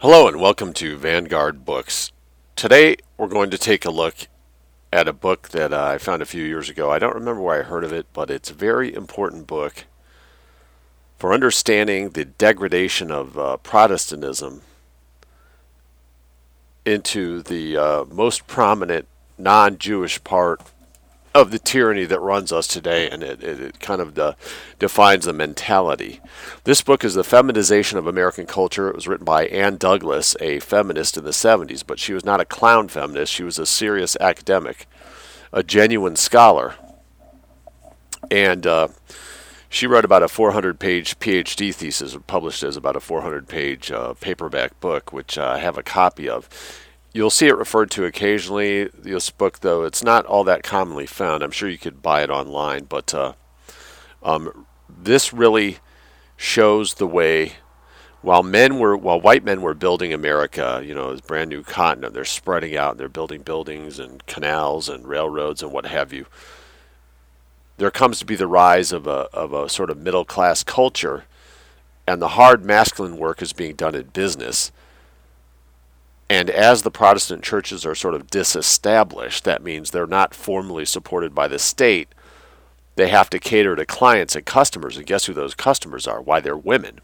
Hello and welcome to Vanguard Books. Today we're going to take a look at a book that uh, I found a few years ago. I don't remember where I heard of it, but it's a very important book for understanding the degradation of uh, Protestantism into the uh, most prominent non Jewish part of the tyranny that runs us today, and it, it, it kind of uh, defines the mentality. This book is The Feminization of American Culture. It was written by Ann Douglas, a feminist in the 70s, but she was not a clown feminist. She was a serious academic, a genuine scholar. And uh, she wrote about a 400 page PhD thesis, published as about a 400 page uh, paperback book, which I have a copy of You'll see it referred to occasionally. This book, though, it's not all that commonly found. I'm sure you could buy it online, but uh, um, this really shows the way. While men were, while white men were building America, you know, this brand new continent, they're spreading out, and they're building buildings and canals and railroads and what have you. There comes to be the rise of a of a sort of middle class culture, and the hard masculine work is being done in business and as the Protestant churches are sort of disestablished, that means they're not formally supported by the state. They have to cater to clients and customers. And guess who those customers are? Why, they're women.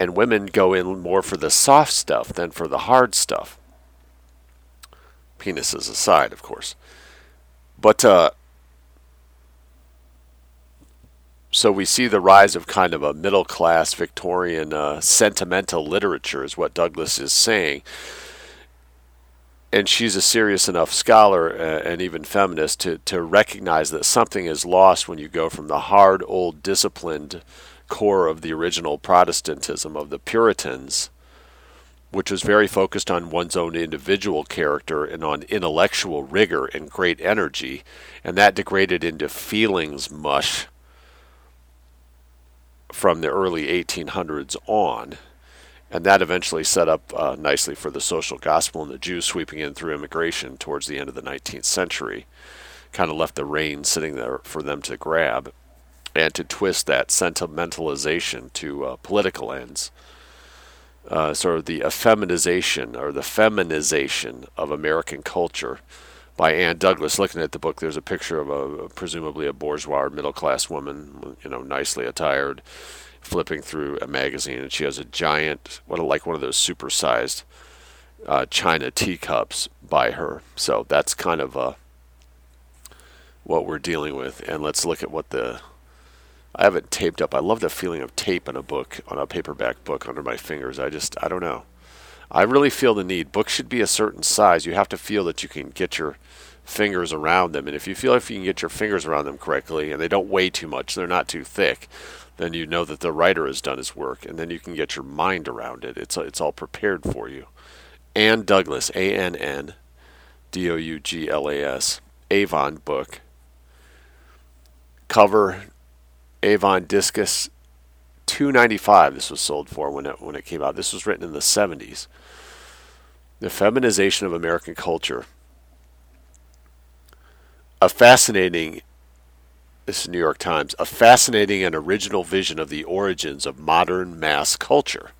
And women go in more for the soft stuff than for the hard stuff. Penises aside, of course. But uh, so we see the rise of kind of a middle class Victorian uh, sentimental literature, is what Douglas is saying. And she's a serious enough scholar uh, and even feminist to, to recognize that something is lost when you go from the hard, old, disciplined core of the original Protestantism of the Puritans, which was very focused on one's own individual character and on intellectual rigor and great energy, and that degraded into feelings mush from the early 1800s on. And that eventually set up uh, nicely for the social gospel and the Jews sweeping in through immigration towards the end of the 19th century. Kind of left the reins sitting there for them to grab and to twist that sentimentalization to uh, political ends. Uh, sort of the effeminization or the feminization of American culture by Ann Douglas. Looking at the book, there's a picture of a presumably a bourgeois middle class woman, you know, nicely attired, flipping through a magazine, and she has a giant, what like one of those supersized uh, china teacups by her. So that's kind of uh, what we're dealing with. And let's look at what the I haven't taped up. I love the feeling of tape in a book, on a paperback book under my fingers. I just, I don't know. I really feel the need. Books should be a certain size. You have to feel that you can get your fingers around them. And if you feel if you can get your fingers around them correctly and they don't weigh too much, they're not too thick, then you know that the writer has done his work. And then you can get your mind around it. It's, it's all prepared for you. Ann Douglas, A N N D O U G L A S, Avon book. Cover Avon Discus 295 this was sold for when it when it came out. This was written in the 70s. The feminization of American culture. A fascinating this is New York Times, a fascinating and original vision of the origins of modern mass culture.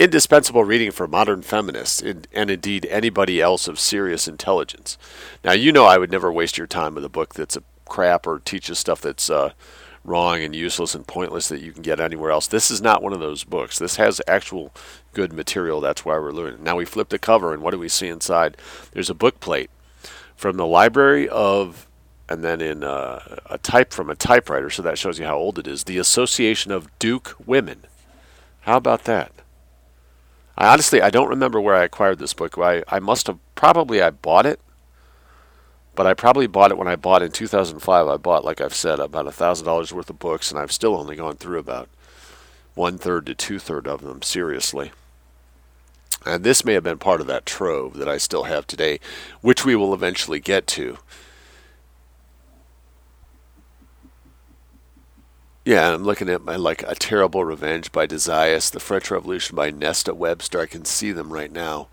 Indispensable reading for modern feminists and, and indeed anybody else of serious intelligence. Now, you know I would never waste your time with a book that's a crap or teaches stuff that's uh, wrong and useless and pointless that you can get anywhere else. This is not one of those books. This has actual good material. That's why we're learning. Now we flip the cover, and what do we see inside? There's a book plate from the Library of, and then in uh, a type from a typewriter, so that shows you how old it is. The Association of Duke Women. How about that? I honestly I don't remember where I acquired this book. I I must have probably I bought it but I probably bought it when I bought in 2005. I bought, like I've said, about a thousand dollars worth of books, and I've still only gone through about one third to two third of them seriously. And this may have been part of that trove that I still have today, which we will eventually get to. Yeah, I'm looking at my like a terrible revenge by de Zayas, the French Revolution by Nesta Webster. I can see them right now.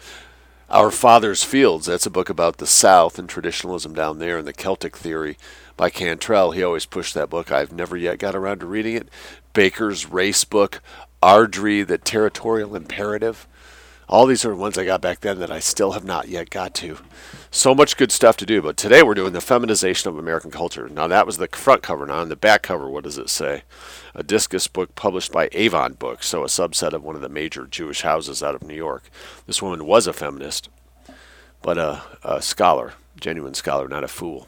Our Father's Fields, that's a book about the South and traditionalism down there and the Celtic theory by Cantrell. He always pushed that book. I've never yet got around to reading it. Baker's Race book. Ardrey, The Territorial Imperative. All these are ones I got back then that I still have not yet got to. So much good stuff to do, but today we're doing the feminization of American culture. Now that was the front cover. Now on the back cover, what does it say? A discus book published by Avon Books, so a subset of one of the major Jewish houses out of New York. This woman was a feminist, but a, a scholar, genuine scholar, not a fool.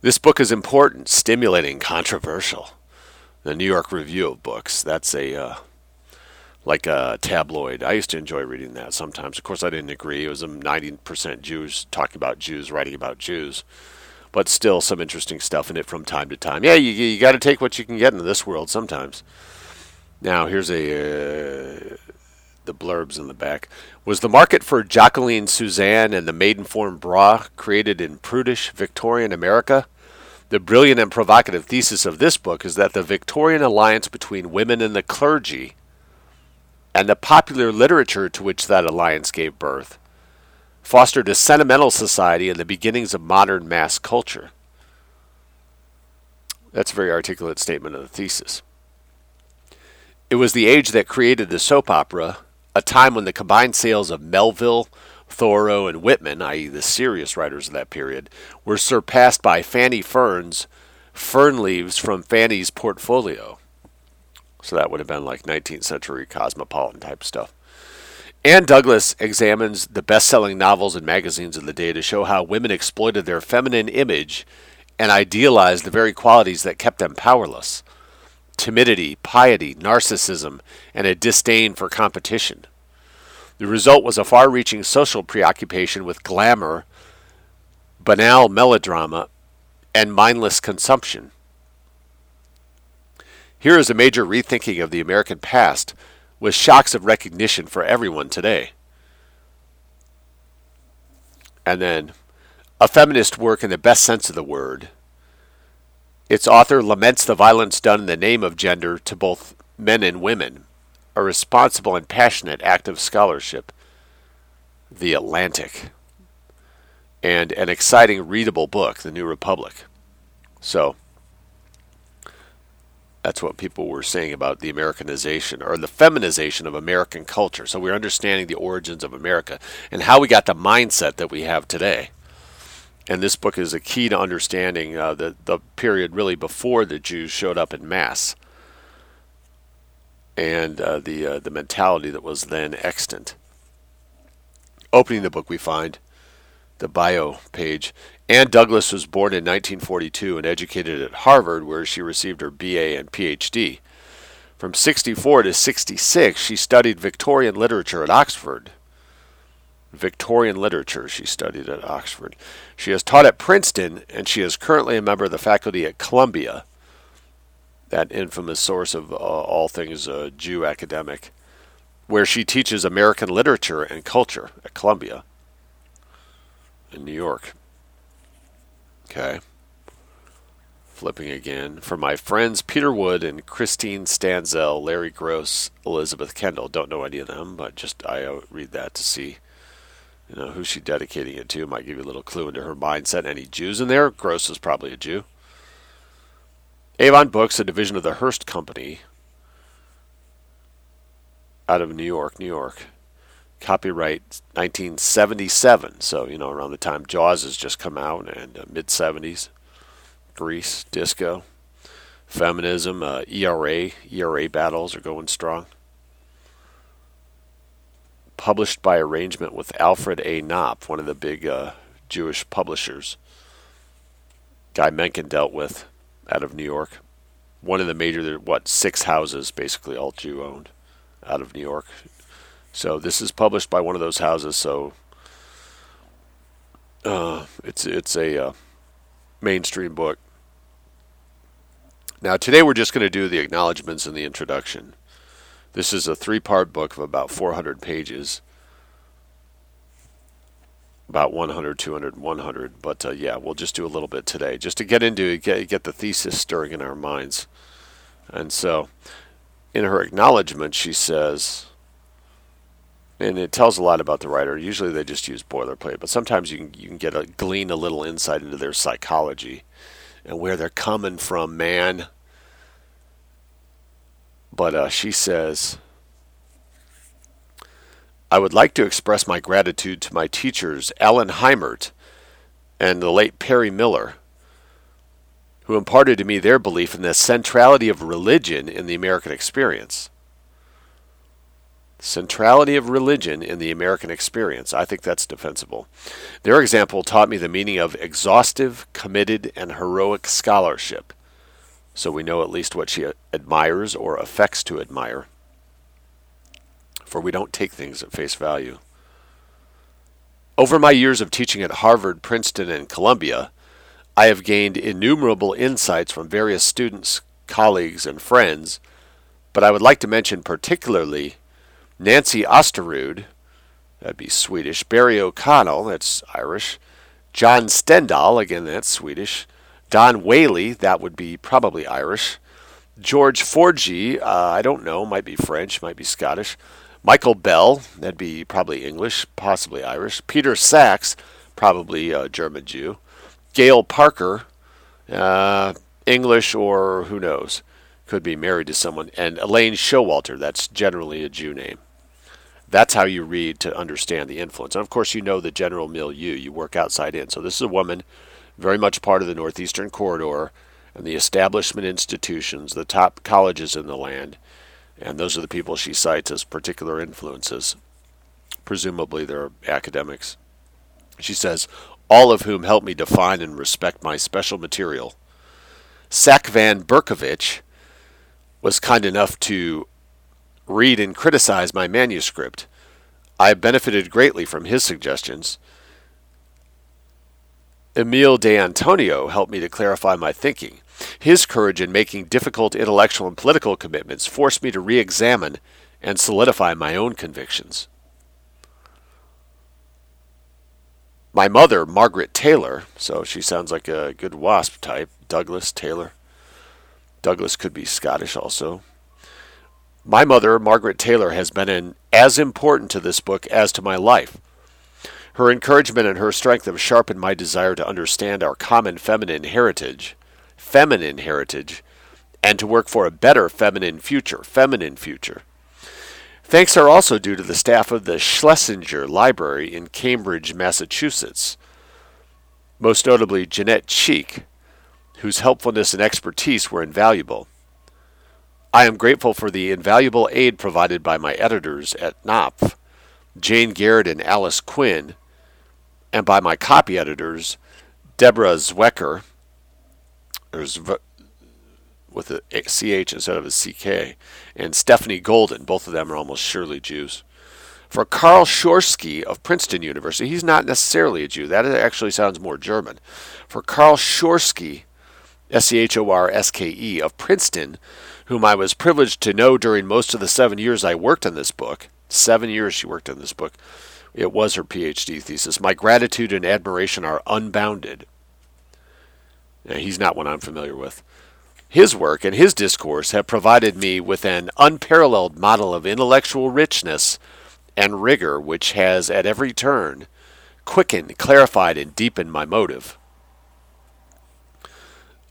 This book is important, stimulating, controversial. The New York Review of Books. That's a uh, like a tabloid. I used to enjoy reading that sometimes. Of course, I didn't agree. It was a 90% Jews talking about Jews, writing about Jews, but still some interesting stuff in it from time to time. Yeah, you, you got to take what you can get in this world sometimes. Now, here's a uh, the blurbs in the back. Was the market for Jacqueline Susann and the Maidenform bra created in prudish Victorian America? The brilliant and provocative thesis of this book is that the Victorian alliance between women and the clergy, and the popular literature to which that alliance gave birth, fostered a sentimental society and the beginnings of modern mass culture. That's a very articulate statement of the thesis. It was the age that created the soap opera, a time when the combined sales of Melville, Thoreau, and Whitman, i.e., the serious writers of that period, were surpassed by Fanny Fern's Fern Leaves from Fanny's portfolio. So that would have been like 19th century cosmopolitan type stuff. Ann Douglas examines the best selling novels and magazines of the day to show how women exploited their feminine image and idealized the very qualities that kept them powerless timidity, piety, narcissism, and a disdain for competition. The result was a far reaching social preoccupation with glamour, banal melodrama, and mindless consumption. Here is a major rethinking of the American past with shocks of recognition for everyone today. And then, a feminist work in the best sense of the word its author laments the violence done in the name of gender to both men and women, a responsible and passionate act of scholarship. The Atlantic. And an exciting readable book, The New Republic. So, that's what people were saying about the Americanization or the feminization of American culture. So we're understanding the origins of America and how we got the mindset that we have today and this book is a key to understanding uh, the the period really before the Jews showed up in mass, and uh, the uh, the mentality that was then extant. Opening the book, we find the bio page. Ann Douglas was born in 1942 and educated at Harvard, where she received her BA and PhD. From 64 to 66, she studied Victorian literature at Oxford Victorian literature she studied at Oxford. She has taught at Princeton, and she is currently a member of the faculty at Columbia, that infamous source of uh, all things uh, Jew academic, where she teaches American literature and culture at Columbia in New York. Okay. Flipping again. For my friends Peter Wood and Christine Stanzel, Larry Gross, Elizabeth Kendall. Don't know any of them, but just I uh, read that to see you know, who's she dedicating it to? Might give you a little clue into her mindset. Any Jews in there? Gross is probably a Jew. Avon Books, a division of the Hearst Company out of New York, New York. Copyright 1977, so, you know, around the time Jaws has just come out and uh, mid 70s. Grease, disco, feminism, uh, ERA, ERA battles are going strong published by arrangement with Alfred A. Knopf, one of the big uh, Jewish publishers. Guy Mencken dealt with out of New York. One of the major, what, six houses, basically all Jew owned out of New York. So this is published by one of those houses, so uh, it's it's a uh, mainstream book. Now today we're just going to do the acknowledgments and the introduction. This is a three part book of about 400 pages. About 100, 200, 100. But uh, yeah, we'll just do a little bit today just to get into get, get the thesis stirring in our minds. And so, in her acknowledgement, she says, and it tells a lot about the writer. Usually they just use boilerplate, but sometimes you can, you can get a glean a little insight into their psychology and where they're coming from, man But uh, she says, I would like to express my gratitude to my teachers, Alan Heimert and the late Perry Miller, who imparted to me their belief in the centrality of religion in the American experience. Centrality of religion in the American experience. I think that's defensible. Their example taught me the meaning of exhaustive, committed, and heroic scholarship. So we know at least what she admires or affects to admire. For we don't take things at face value. Over my years of teaching at Harvard, Princeton, and Columbia, I have gained innumerable insights from various students, colleagues, and friends, but I would like to mention particularly Nancy Osterud, that'd be Swedish, Barry O'Connell, that's Irish, John Stendahl, again that's Swedish, Don Whaley, that would be probably Irish, George Forgy, uh, I don't know, might be French, might be Scottish, Michael Bell, that'd be probably English, possibly Irish, Peter Sachs, probably a German Jew, Gail Parker, uh, English or who knows, could be married to someone, and Elaine Showalter, that's generally a Jew name. That's how you read to understand the influence. And of course, you know the general milieu. You work outside in. So this is a woman very much part of the Northeastern Corridor and the establishment institutions, the top colleges in the land. And those are the people she cites as particular influences. Presumably, they're academics. She says, all of whom helped me define and respect my special material. Sacvan Bercovitch was kind enough to read and criticize my manuscript. I benefited greatly from his suggestions. Emile de Antonio helped me to clarify my thinking. His courage in making difficult intellectual and political commitments forced me to re examine and solidify my own convictions. My mother, Margaret Taylor, so she sounds like a good WASP type, Douglas Taylor. Douglas could be Scottish also. My mother, Margaret Taylor, has been as important to this book as to my life. Her encouragement and her strength have sharpened my desire to understand our common feminine heritage, feminine heritage, and to work for a better feminine future, feminine future. Thanks are also due to the staff of the Schlesinger Library in Cambridge, Massachusetts, most notably Jeanette Cheek, whose helpfulness and expertise were invaluable. I am grateful for the invaluable aid provided by my editors at Knopf, Jane Garrett and Alice Quinn, and by my copy editors, Deborah Zwecker, with a CH instead of a CK, and Stephanie Golden. Both of them are almost surely Jews. For Carl Schorske of Princeton University, he's not necessarily a Jew. That actually sounds more German. For Carl Schorske, S C H O R S K E, of Princeton, whom I was privileged to know during most of the seven years I worked on this book. Seven years she worked on this book. It was her PhD thesis. My gratitude and admiration are unbounded. Now, he's not one I'm familiar with. His work and his discourse have provided me with an unparalleled model of intellectual richness and rigor which has, at every turn, quickened, clarified, and deepened my motive.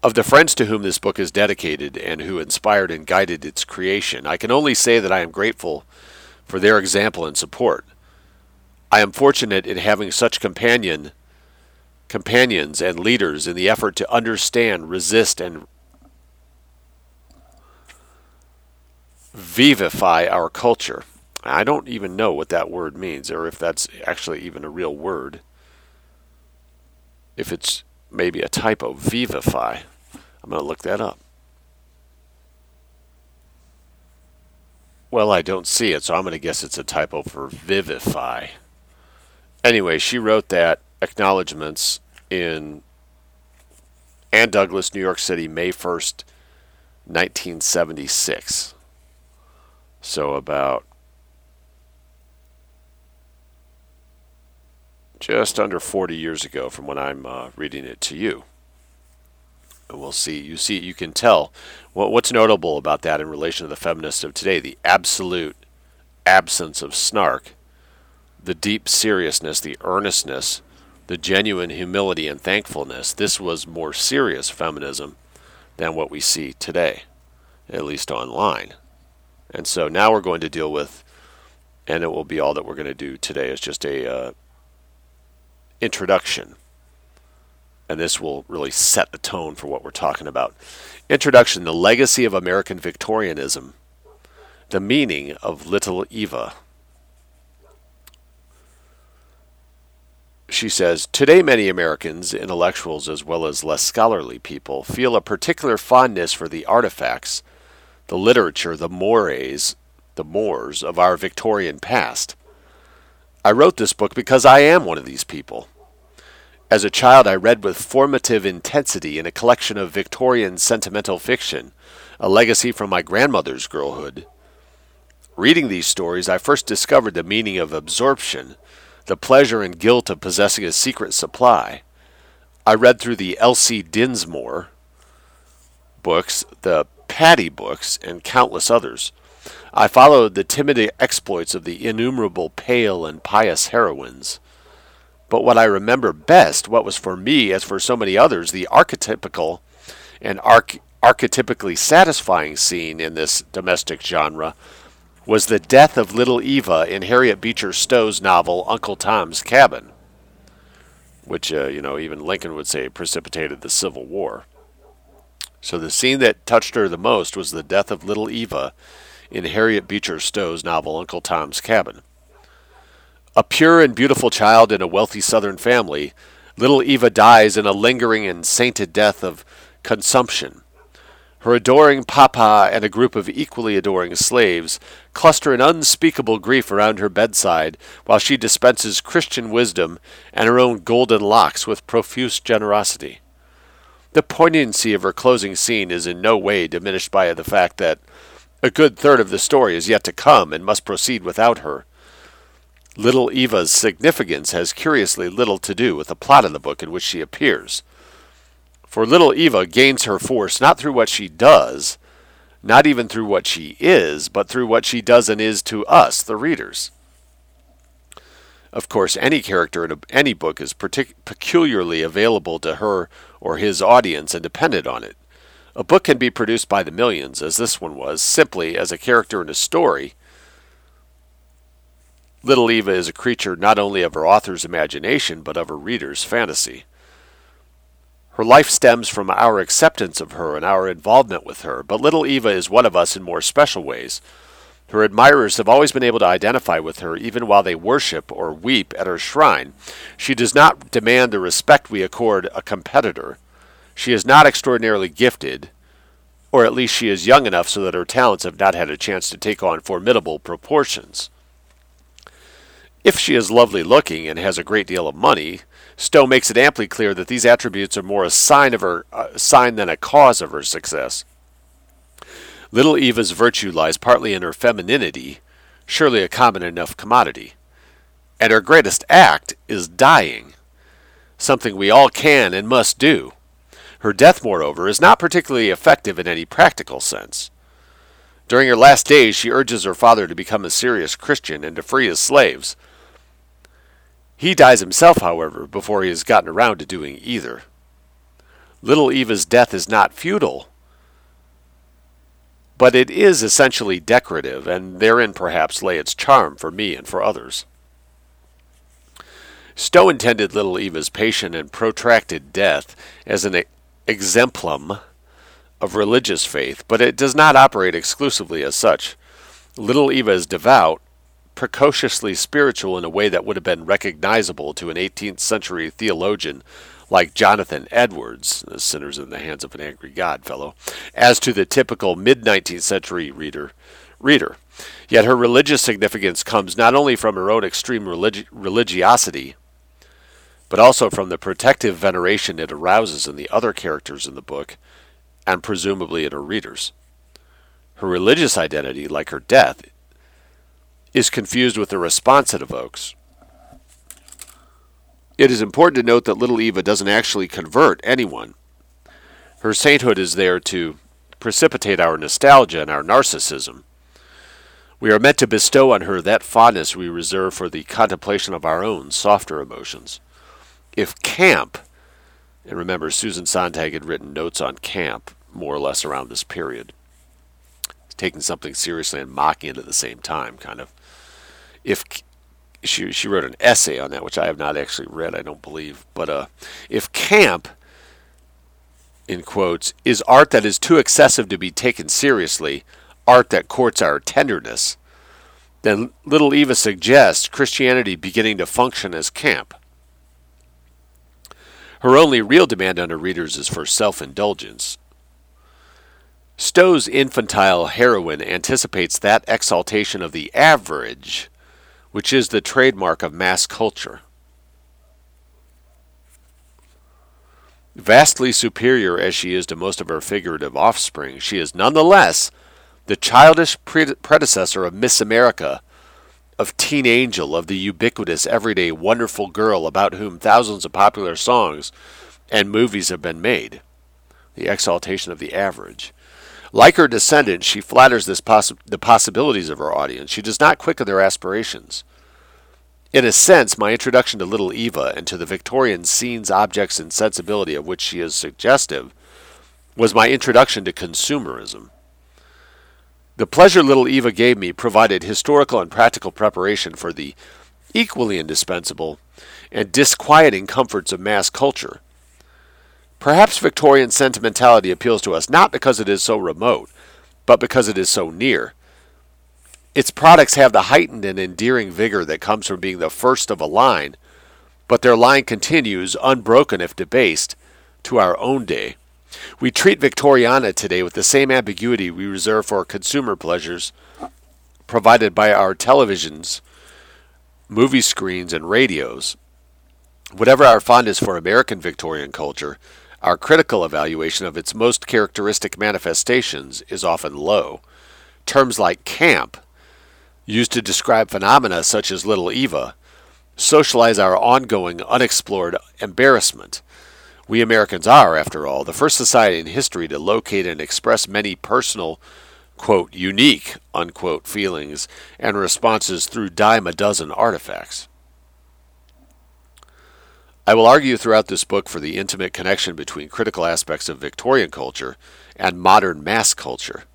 Of the friends to whom this book is dedicated and who inspired and guided its creation, I can only say that I am grateful for their example and support. I am fortunate in having such companion companions and leaders in the effort to understand, resist, and vivify our culture. I don't even know what that word means, or if that's actually even a real word. If it's maybe a typo, vivify. I'm going to look that up. Well, I don't see it, so I'm going to guess it's a typo for vivify. Anyway, she wrote that acknowledgments in Ann Douglas, New York City, May 1st, 1976. So about just under 40 years ago from when I'm uh, reading it to you. We'll see. You see, you can tell what, what's notable about that in relation to the feminists of today the absolute absence of snark, the deep seriousness, the earnestness, the genuine humility and thankfulness. This was more serious feminism than what we see today, at least online. And so now we're going to deal with, and it will be all that we're going to do today is just a uh, introduction. And this will really set the tone for what we're talking about. Introduction The Legacy of American Victorianism, the meaning of Little Eva. She says, Today, many Americans, intellectuals as well as less scholarly people, feel a particular fondness for the artifacts, the literature, the mores, the mores of our Victorian past. I wrote this book because I am one of these people. As a child, I read with formative intensity in a collection of Victorian sentimental fiction, a legacy from my grandmother's girlhood. Reading these stories, I first discovered the meaning of absorption the pleasure and guilt of possessing a secret supply. I read through the Elsie Dinsmore books, the Patty books, and countless others. I followed the timid exploits of the innumerable pale and pious heroines. But what I remember best, what was for me, as for so many others, the archetypical and arch- archetypically satisfying scene in this domestic genre was the death of little Eva in Harriet Beecher Stowe's novel Uncle Tom's Cabin, which, uh, you know, even Lincoln would say precipitated the Civil War. So the scene that touched her the most was the death of little Eva in Harriet Beecher Stowe's novel Uncle Tom's Cabin. A pure and beautiful child in a wealthy Southern family, little Eva dies in a lingering and sainted death of consumption her adoring papa and a group of equally adoring slaves cluster in unspeakable grief around her bedside while she dispenses Christian wisdom and her own golden locks with profuse generosity. The poignancy of her closing scene is in no way diminished by the fact that a good third of the story is yet to come and must proceed without her. Little Eva's significance has curiously little to do with the plot of the book in which she appears. For little Eva gains her force not through what she does, not even through what she is, but through what she does and is to us, the readers. Of course, any character in a, any book is partic- peculiarly available to her or his audience and dependent on it. A book can be produced by the millions, as this one was, simply as a character in a story. Little Eva is a creature not only of her author's imagination, but of her reader's fantasy. Her life stems from our acceptance of her and our involvement with her, but little Eva is one of us in more special ways. Her admirers have always been able to identify with her even while they worship or weep at her shrine. She does not demand the respect we accord a competitor. She is not extraordinarily gifted, or at least she is young enough so that her talents have not had a chance to take on formidable proportions. If she is lovely looking and has a great deal of money, Stowe makes it amply clear that these attributes are more a sign of her sign than a cause of her success. Little Eva's virtue lies partly in her femininity, surely a common enough commodity. And her greatest act is dying, something we all can and must do. Her death, moreover, is not particularly effective in any practical sense. During her last days, she urges her father to become a serious Christian and to free his slaves. He dies himself, however, before he has gotten around to doing either. Little Eva's death is not futile, but it is essentially decorative, and therein perhaps lay its charm for me and for others. Stowe intended little Eva's patient and protracted death as an exemplum of religious faith, but it does not operate exclusively as such. Little Eva is devout, precociously spiritual in a way that would have been recognizable to an 18th century theologian like Jonathan Edwards, the Sinners in the Hands of an Angry God fellow, as to the typical mid 19th century reader. Reader. Yet her religious significance comes not only from her own extreme religi- religiosity, but also from the protective veneration it arouses in the other characters in the book, and presumably in her readers. Her religious identity, like her death, is confused with the response it evokes. It is important to note that little Eva doesn't actually convert anyone. Her sainthood is there to precipitate our nostalgia and our narcissism. We are meant to bestow on her that fondness we reserve for the contemplation of our own softer emotions. If camp, and remember Susan Sontag had written notes on camp more or less around this period, taking something seriously and mocking it at the same time, kind of. If she she wrote an essay on that, which I have not actually read, I don't believe. But uh, if camp, in quotes, is art that is too excessive to be taken seriously, art that courts our tenderness, then Little Eva suggests Christianity beginning to function as camp. Her only real demand on her readers is for self indulgence. Stowe's infantile heroine anticipates that exaltation of the average which is the trademark of mass culture. Vastly superior as she is to most of her figurative offspring, she is nonetheless the childish pre- predecessor of Miss America, of Teen Angel, of the ubiquitous, everyday, wonderful girl about whom thousands of popular songs and movies have been made. The exaltation of the average. Like her descendants, she flatters poss- the possibilities of her audience. She does not quicken their aspirations. In a sense, my introduction to Little Eva and to the Victorian scenes, objects, and sensibility of which she is suggestive was my introduction to consumerism. The pleasure Little Eva gave me provided historical and practical preparation for the equally indispensable and disquieting comforts of mass culture Perhaps Victorian sentimentality appeals to us not because it is so remote, but because it is so near. Its products have the heightened and endearing vigor that comes from being the first of a line, but their line continues, unbroken if debased, to our own day. We treat Victoriana today with the same ambiguity we reserve for consumer pleasures provided by our televisions, movie screens, and radios. Whatever our fondness for American Victorian culture, our critical evaluation of its most characteristic manifestations is often low. Terms like camp, used to describe phenomena such as Little Eva, socialize our ongoing, unexplored embarrassment. We Americans are, after all, the first society in history to locate and express many personal, quote, unique, unquote, feelings and responses through dime a dozen artifacts. I will argue throughout this book for the intimate connection between critical aspects of Victorian culture and modern mass culture.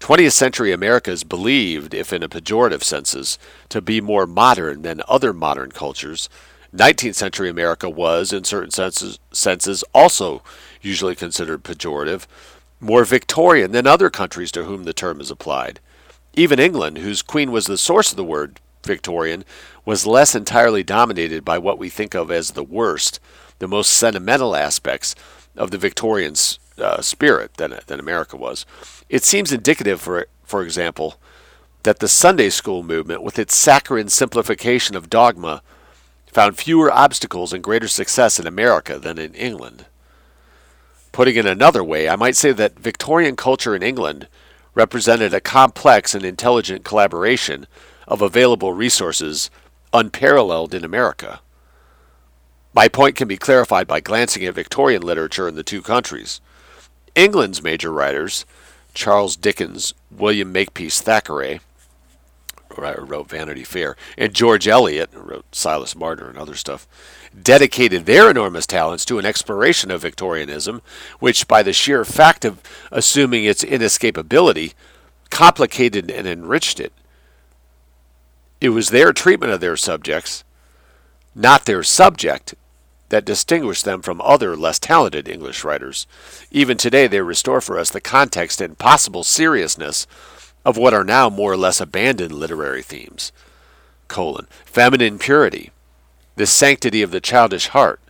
20th century America is believed, if in a pejorative senses, to be more modern than other modern cultures. 19th century America was, in certain senses, senses, also usually considered pejorative, more Victorian than other countries to whom the term is applied. Even England, whose queen was the source of the word Victorian, was less entirely dominated by what we think of as the worst, the most sentimental aspects of the Victorian uh, spirit than, than America was. It seems indicative, for, for example, that the Sunday school movement, with its saccharine simplification of dogma, found fewer obstacles and greater success in America than in England. Putting it another way, I might say that Victorian culture in England represented a complex and intelligent collaboration of available resources unparalleled in America. My point can be clarified by glancing at Victorian literature in the two countries. England's major writers, Charles Dickens, William Makepeace Thackeray, wrote Vanity Fair, and George Eliot, wrote Silas Marner and other stuff, dedicated their enormous talents to an exploration of Victorianism, which, by the sheer fact of assuming its inescapability, complicated and enriched it. It was their treatment of their subjects, not their subject, that distinguished them from other less talented English writers. Even today, they restore for us the context and possible seriousness of what are now more or less abandoned literary themes. Colon, feminine purity, the sanctity of the childish heart,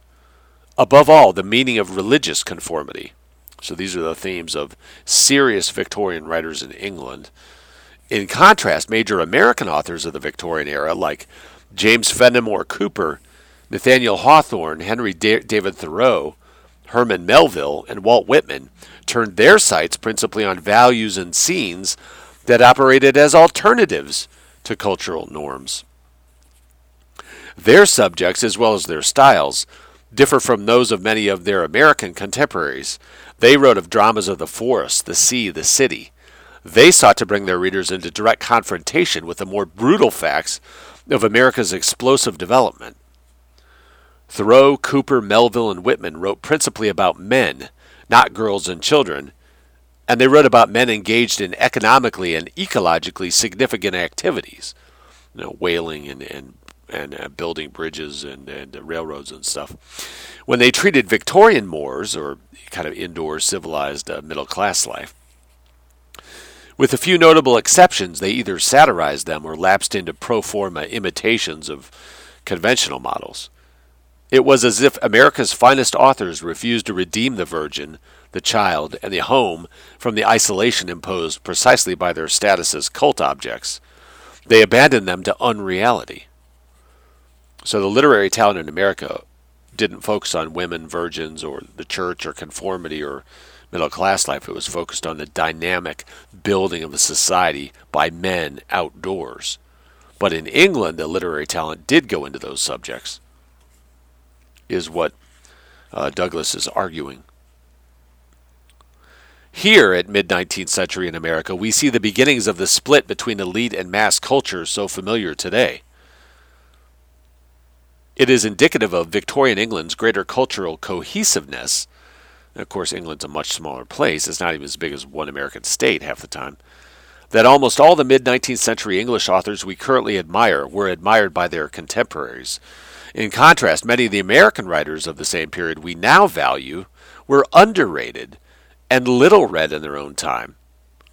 above all, the meaning of religious conformity. So these are the themes of serious Victorian writers in England. In contrast, major American authors of the Victorian era, like James Fenimore Cooper, Nathaniel Hawthorne, Henry da- David Thoreau, Herman Melville, and Walt Whitman, turned their sights principally on values and scenes that operated as alternatives to cultural norms. Their subjects, as well as their styles, differ from those of many of their American contemporaries. They wrote of dramas of the forest, the sea, the city, they sought to bring their readers into direct confrontation with the more brutal facts of America's explosive development. Thoreau, Cooper, Melville, and Whitman wrote principally about men, not girls and children, And they wrote about men engaged in economically and ecologically significant activities, you know, whaling and, and, and uh, building bridges and, and railroads and stuff. When they treated Victorian Moors, or kind of indoor civilized uh, middle class life, with a few notable exceptions, they either satirized them or lapsed into pro forma imitations of conventional models. It was as if America's finest authors refused to redeem the virgin, the child, and the home from the isolation imposed precisely by their status as cult objects. They abandoned them to unreality. So the literary talent in America didn't focus on women, virgins, or the church, or conformity, or middle class life. It was focused on the dynamic building of a society by men outdoors. But in England, the literary talent did go into those subjects, is what uh, Douglas is arguing. Here at mid 19th century in America, we see the beginnings of the split between elite and mass culture so familiar today. It is indicative of Victorian England's greater cultural cohesiveness of course, England's a much smaller place. It's not even as big as one American state half the time. That almost all the mid 19th century English authors we currently admire were admired by their contemporaries. In contrast, many of the American writers of the same period we now value were underrated and little read in their own time.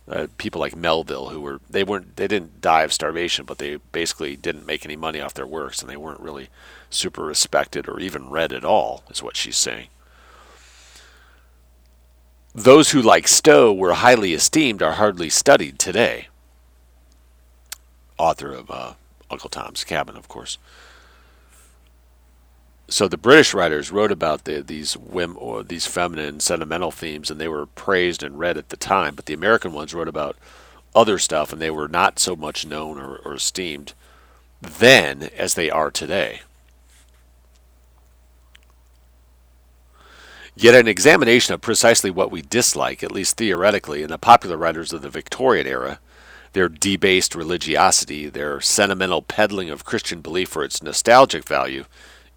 Uh, people like Melville, who were they weren't they didn't die of starvation, but they basically didn't make any money off their works, and they weren't really super respected or even read at all, is what she's saying. Those who, like Stowe, were highly esteemed are hardly studied today. Author of uh, Uncle Tom's Cabin, of course. So the British writers wrote about the, these women or these feminine sentimental themes, and they were praised and read at the time. But the American ones wrote about other stuff, and they were not so much known or, or esteemed then as they are today. Yet an examination of precisely what we dislike, at least theoretically, in the popular writers of the Victorian era, their debased religiosity, their sentimental peddling of Christian belief for its nostalgic value,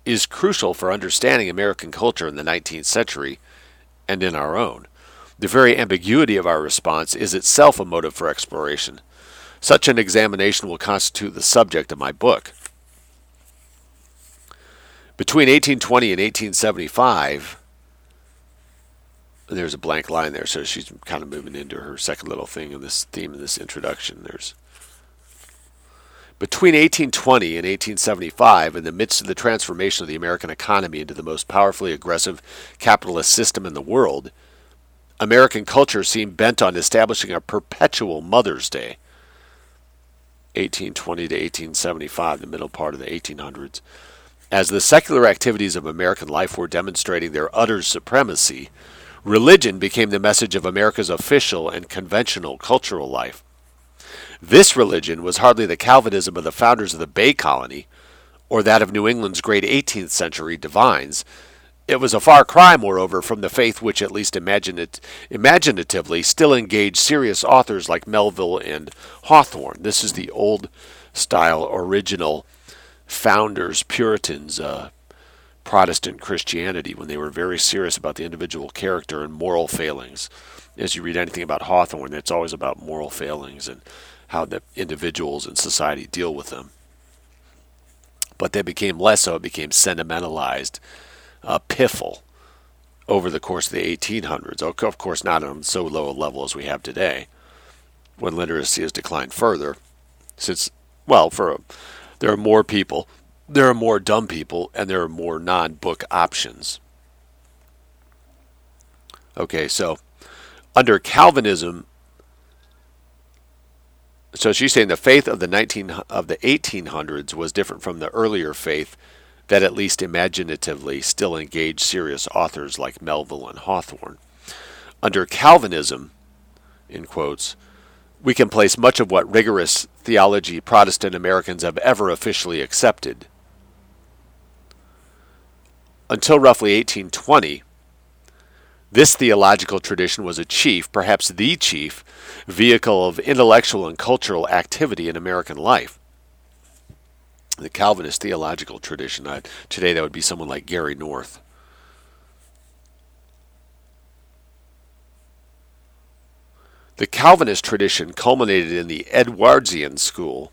is crucial for understanding American culture in the 19th century and in our own. The very ambiguity of our response is itself a motive for exploration. Such an examination will constitute the subject of my book. Between 1820 and 1875, there's a blank line there, so she's kind of moving into her second little thing in this theme in this introduction. There's between 1820 and 1875, in the midst of the transformation of the American economy into the most powerfully aggressive capitalist system in the world, American culture seemed bent on establishing a perpetual Mother's Day. 1820 to 1875, the middle part of the 1800s. As the secular activities of American life were demonstrating their utter supremacy, Religion became the message of America's official and conventional cultural life. This religion was hardly the Calvinism of the founders of the Bay Colony or that of New England's great 18th century divines. It was a far cry, moreover, from the faith which, at least imaginatively, still engaged serious authors like Melville and Hawthorne. This is the old style, original founders, Puritans, uh, Protestant Christianity when they were very serious about the individual character and moral failings. As you read anything about Hawthorne, it's always about moral failings and how the individuals and society deal with them. But they became less so, it became sentimentalized, uh, piffle over the course of the 1800s. Of course, not on so low a level as we have today, when literacy has declined further. Since, well, for there are more people there are more dumb people and there are more non book options. Okay, so under Calvinism, so she's saying the faith of the 19 of the 1800s was different from the earlier faith that at least imaginatively still engaged serious authors like Melville and Hawthorne. Under Calvinism, in quotes, we can place much of what rigorous theology Protestant Americans have ever officially accepted until roughly 1820, this theological tradition was a chief, perhaps the chief, vehicle of intellectual and cultural activity in American life. The Calvinist theological tradition, uh, today that would be someone like Gary North. The Calvinist tradition culminated in the Edwardsian school,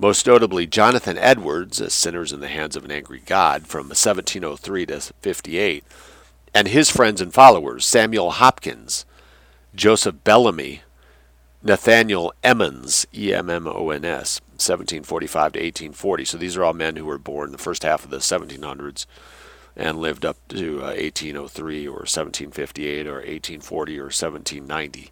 most notably Jonathan Edwards, as Sinners in the Hands of an Angry God, from 1703 to 58, and his friends and followers, Samuel Hopkins, Joseph Bellamy, Nathaniel Emmons, E M M O N S, 1745 to 1840. So these are all men who were born in the first half of the 1700s and lived up to uh, 1803 or 1758 or 1840 or 1790.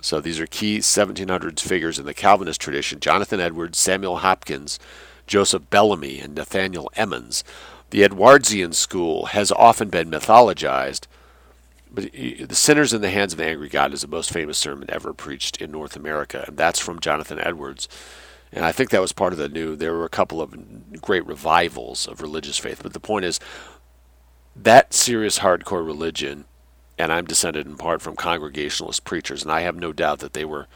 So these are key 1700s figures in the Calvinist tradition Jonathan Edwards, Samuel Hopkins, Joseph Bellamy, and Nathaniel Emmons. The Edwardsian school has often been mythologized, but The Sinners in the Hands of the Angry God is the most famous sermon ever preached in North America, and that's from Jonathan Edwards. And I think that was part of the new, there were a couple of great revivals of religious faith. But the point is, that serious hardcore religion, and I'm descended in part from Congregationalist preachers, and I have no doubt that they were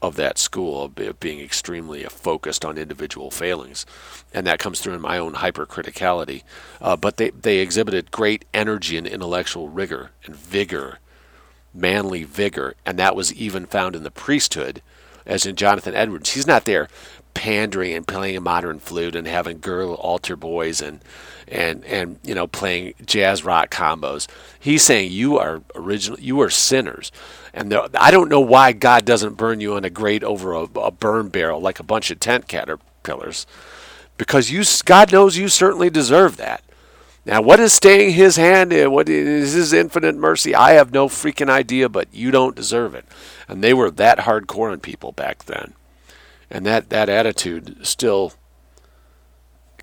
of that school of being extremely focused on individual failings, and that comes through in my own hypercriticality. Uh, but they they exhibited great energy and intellectual rigor and vigor, manly vigor, and that was even found in the priesthood, as in Jonathan Edwards. He's not there pandering and playing a modern flute and having girl altar boys and and and you know playing jazz rock combos. He's saying you are original, you are sinners. And I don't know why God doesn't burn you in a grate over a, a burn barrel like a bunch of tent caterpillars, because you God knows you certainly deserve that. Now, what is staying His hand? Eh, what is His infinite mercy? I have no freaking idea, but you don't deserve it. And they were that hardcore on people back then, and that that attitude still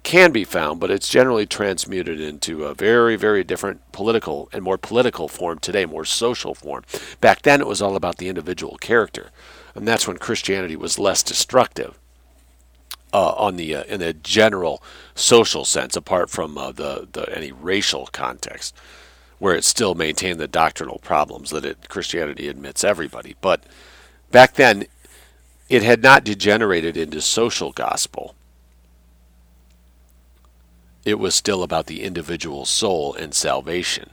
can be found, but it's generally transmuted into a very, very different political and more political form today, more social form. Back then, it was all about the individual character, and that's when Christianity was less destructive. Uh, on the uh, in the general social sense, apart from uh, the, the any racial context, where it still maintained the doctrinal problems that it Christianity admits everybody. But back then, it had not degenerated into social gospel it was still about the individual soul and salvation.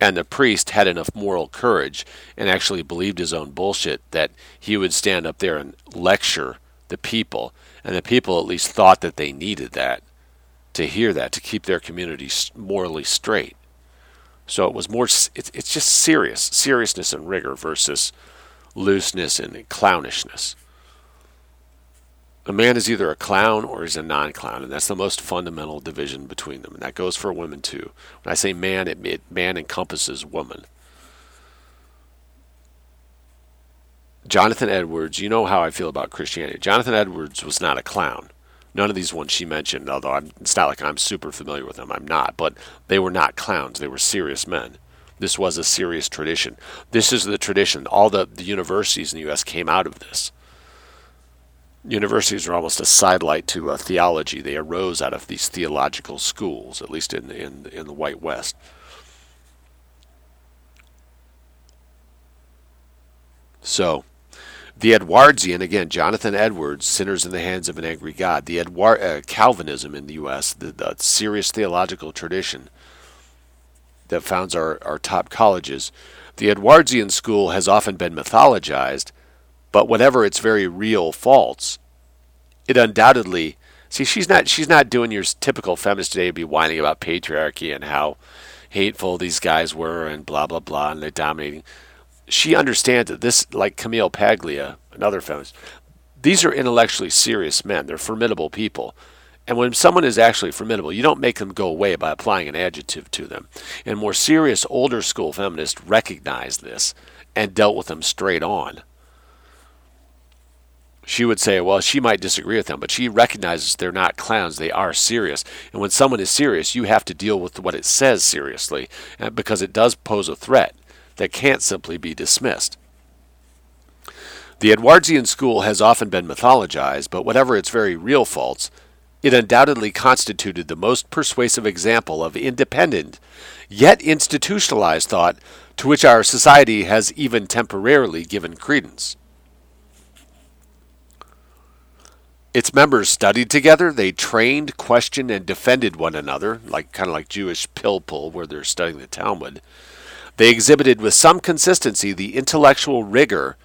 And the priest had enough moral courage and actually believed his own bullshit that he would stand up there and lecture the people. And the people at least thought that they needed that to hear that, to keep their community morally straight. So it was more, it's, just serious, seriousness and rigor versus looseness and clownishness a man is either a clown or he's a non-clown, and that's the most fundamental division between them. And that goes for women too. When I say man, it, it man encompasses woman. Jonathan Edwards, you know how I feel about Christianity. Jonathan Edwards was not a clown. None of these ones she mentioned, although I'm, it's not like I'm super familiar with them. I'm not, but they were not clowns. They were serious men. This was a serious tradition. This is the tradition. All the, the universities in the U.S. came out of this universities are almost a sidelight to uh, theology. They arose out of these theological schools, at least in in in the White West. So, the Edwardsian again, Jonathan Edwards, "Sinners in the Hands of an Angry God." The Edward uh, Calvinism in the U.S., the, the serious theological tradition that founds our, our top colleges. The Edwardsian school has often been mythologized but whatever its very real faults, it undoubtedly see she's not she's not doing your typical feminist today to be whining about patriarchy and how hateful these guys were and blah blah blah and they're dominating. She understands that this like Camille Paglia, another feminist, these are intellectually serious men. They're formidable people. And when someone is actually formidable, you don't make them go away by applying an adjective to them. And more serious older school feminists recognized this and dealt with them straight on she would say, well, she might disagree with them, but she recognizes they're not clowns. They are serious. And when someone is serious, you have to deal with what it says seriously uh, because it does pose a threat that can't simply be dismissed. The Edwardsian school has often been mythologized, but whatever its very real faults, it undoubtedly constituted the most persuasive example of independent, yet institutionalized thought to which our society has even temporarily given credence. Its members studied together, they trained, questioned, and defended one another, like kind of like Jewish pilpul, where they're studying the Talmud. They exhibited with some consistency the intellectual rigor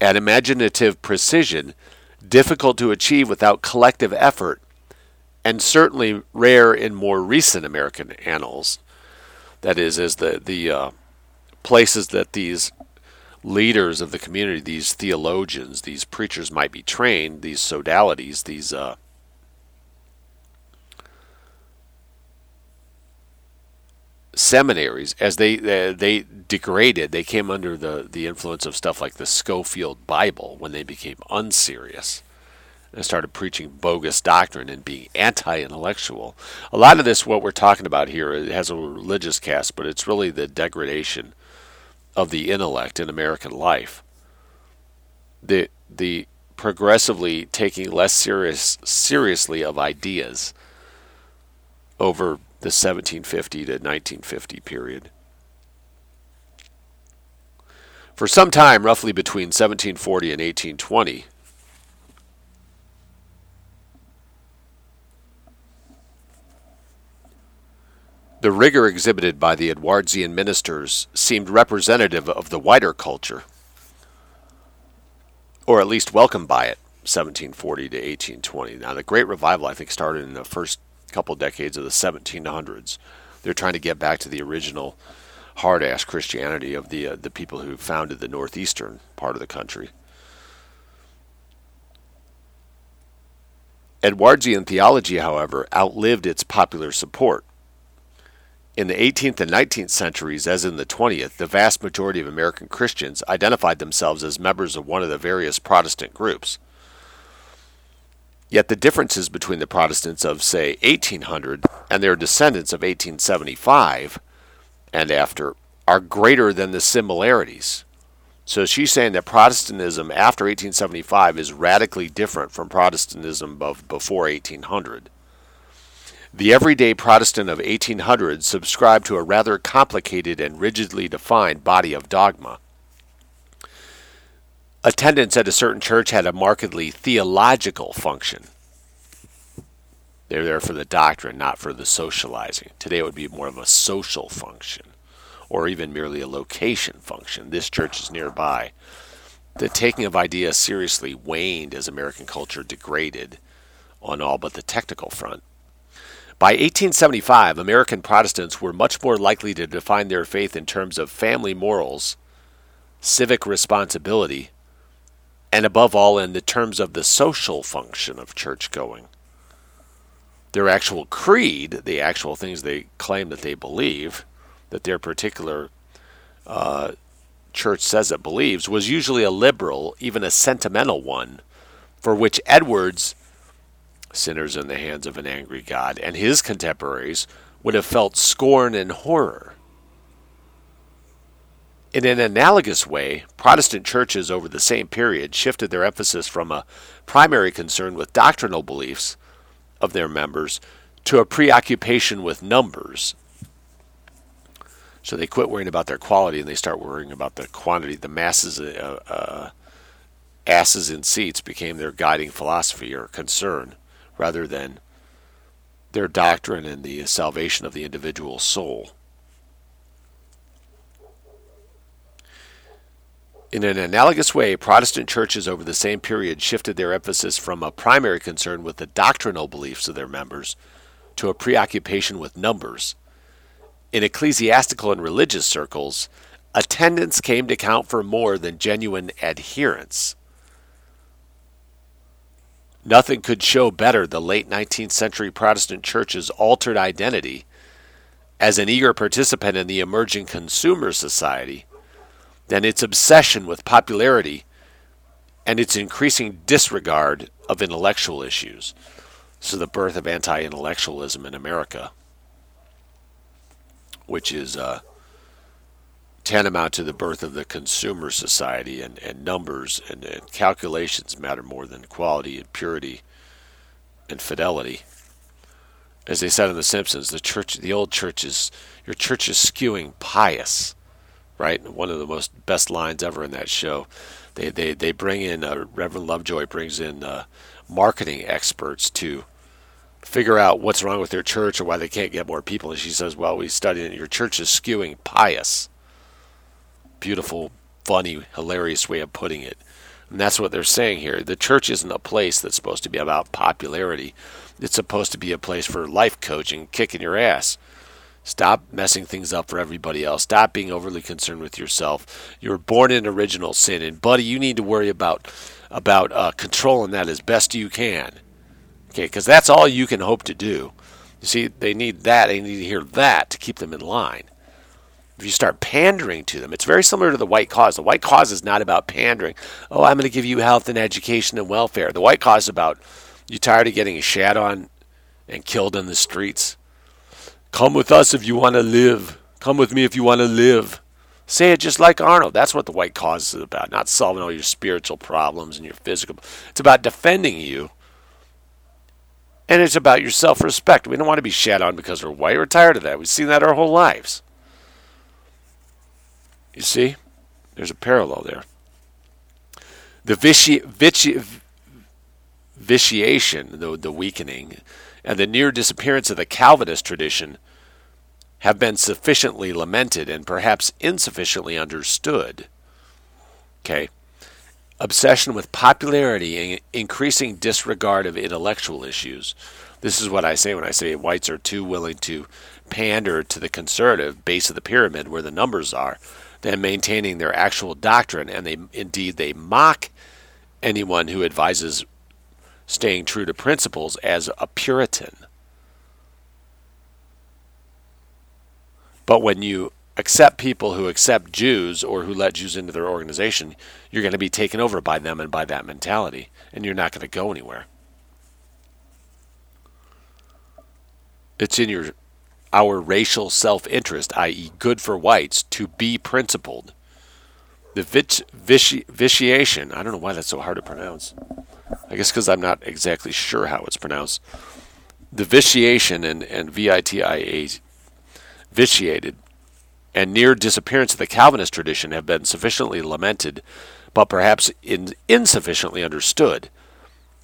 and imaginative precision difficult to achieve without collective effort, and certainly rare in more recent American annals. That is, as the the uh, places that these leaders of the community, these theologians, these preachers might be trained, these sodalities, these uh, seminaries, as they uh, they degraded, they came under the the influence of stuff like the Scofield Bible when they became unserious and started preaching bogus doctrine and being anti-intellectual. A lot of this, what we're talking about here, has a religious cast, but it's really the degradation of the intellect in American life. The the progressively taking less serious seriously of ideas over the 1750 to 1950 period. For some time, roughly between 1740 and 1820, The rigor exhibited by the Edwardsian ministers seemed representative of the wider culture, or at least welcomed by it, 1740 to 1820. Now, the Great Revival, I think, started in the first couple decades of the 1700s. They're trying to get back to the original hard ass Christianity of the uh, the people who founded the northeastern part of the country. Edwardsian theology, however, outlived its popular support. In the 18th and 19th centuries, as in the 20th, the vast majority of American Christians identified themselves as members of one of the various Protestant groups. Yet the differences between the Protestants of, say, 1800 and their descendants of 1875 and after are greater than the similarities. So she's saying that Protestantism after 1875 is radically different from Protestantism of before 1800. The everyday Protestant of 1800 subscribed to a rather complicated and rigidly defined body of dogma. Attendance at a certain church had a markedly theological function. They're there for the doctrine, not for the socializing. Today it would be more of a social function, or even merely a location function. This church is nearby. The taking of ideas seriously waned as American culture degraded on all but the technical front. By 1875, American Protestants were much more likely to define their faith in terms of family morals, civic responsibility, and above all in the terms of the social function of church going. Their actual creed, the actual things they claim that they believe, that their particular uh, church says it believes, was usually a liberal, even a sentimental one, for which Edwards sinners in the hands of an angry God, and his contemporaries would have felt scorn and horror. In an analogous way, Protestant churches over the same period shifted their emphasis from a primary concern with doctrinal beliefs of their members to a preoccupation with numbers. So they quit worrying about their quality and they start worrying about the quantity. The masses, uh, uh, asses in seats became their guiding philosophy or concern rather than their doctrine and the salvation of the individual soul. In an analogous way, Protestant churches over the same period shifted their emphasis from a primary concern with the doctrinal beliefs of their members to a preoccupation with numbers. In ecclesiastical and religious circles, attendance came to count for more than genuine adherence. Nothing could show better the late 19th century Protestant church's altered identity as an eager participant in the emerging consumer society than its obsession with popularity and its increasing disregard of intellectual issues. So, the birth of anti intellectualism in America, which is uh, tantamount to the birth of the consumer society, and, and numbers and, and calculations matter more than quality and purity and fidelity. As they said in The Simpsons, the church, the old church is your church is skewing pious, right? One of the most best lines ever in that show. They they they bring in uh, Reverend Lovejoy brings in uh, marketing experts to figure out what's wrong with their church or why they can't get more people. And she says, "Well, we studied it. Your church is skewing pious." Beautiful, funny, hilarious way of putting it. And that's what they're saying here. The church isn't a place that's supposed to be about popularity. It's supposed to be a place for life coaching, kicking your ass. Stop messing things up for everybody else. Stop being overly concerned with yourself. You were born in original sin, and buddy, you need to worry about about uh, controlling that as best you can. Okay, because that's all you can hope to do. You see, they need that. They need to hear that to keep them in line. If you start pandering to them, it's very similar to the white cause. The white cause is not about pandering. Oh, I'm going to give you health and education and welfare. The white cause is about you tired of getting shat on and killed in the streets. Come with us if you want to live. Come with me if you want to live. Say it just like Arnold. That's what the white cause is about. Not solving all your spiritual problems and your physical. It's about defending you. And it's about your self respect. We don't want to be shat on because we're white. We're tired of that. We've seen that our whole lives. You see? There's a parallel there. The viti- viti- vitiation, the, the weakening, and the near disappearance of the Calvinist tradition have been sufficiently lamented and perhaps insufficiently understood. Okay. Obsession with popularity and increasing disregard of intellectual issues. This is what I say when I say whites are too willing to pander to the conservative base of the pyramid where the numbers are than maintaining their actual doctrine, and they indeed they mock anyone who advises staying true to principles as a Puritan. But when you accept people who accept Jews or who let Jews into their organization, you're going to be taken over by them and by that mentality, and you're not going to go anywhere. It's in your our racial self interest, i.e., good for whites, to be principled. The vit- viti- vitiation, I don't know why that's so hard to pronounce. I guess because I'm not exactly sure how it's pronounced. The vitiation and, and V I T I A, vitiated, and near disappearance of the Calvinist tradition have been sufficiently lamented, but perhaps in, insufficiently understood.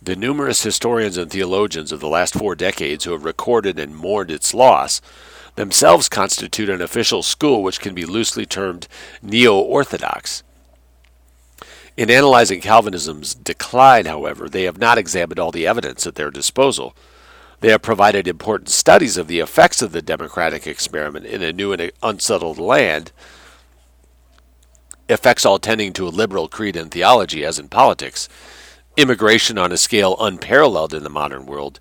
The numerous historians and theologians of the last four decades who have recorded and mourned its loss themselves constitute an official school which can be loosely termed neo Orthodox. In analyzing Calvinism's decline, however, they have not examined all the evidence at their disposal. They have provided important studies of the effects of the democratic experiment in a new and unsettled land, effects all tending to a liberal creed and theology, as in politics, immigration on a scale unparalleled in the modern world,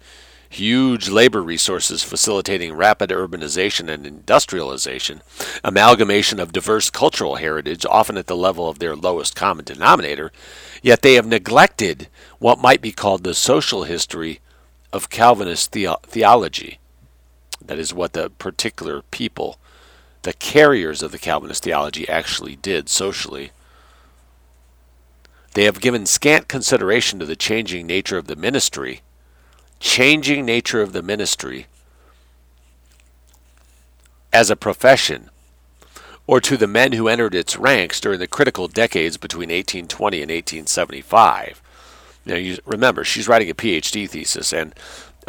huge labor resources facilitating rapid urbanization and industrialization, amalgamation of diverse cultural heritage, often at the level of their lowest common denominator, yet they have neglected what might be called the social history of Calvinist the- theology. That is what the particular people, the carriers of the Calvinist theology, actually did socially. They have given scant consideration to the changing nature of the ministry, changing nature of the ministry as a profession, or to the men who entered its ranks during the critical decades between 1820 and 1875. Now, you remember, she's writing a PhD thesis, and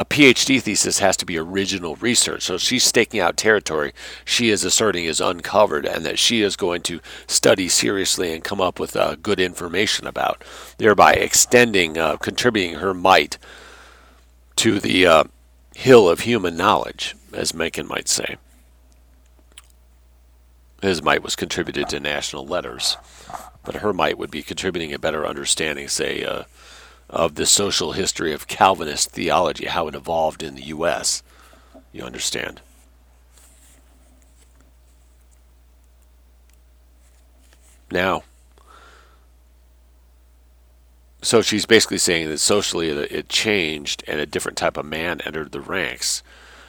a PhD thesis has to be original research. So she's staking out territory she is asserting is uncovered and that she is going to study seriously and come up with uh, good information about, thereby extending, uh, contributing her might to the uh, hill of human knowledge, as Mencken might say. His might was contributed to national letters, but her might would be contributing a better understanding, say, uh, of the social history of Calvinist theology, how it evolved in the U.S. You understand? Now, so she's basically saying that socially it changed and a different type of man entered the ranks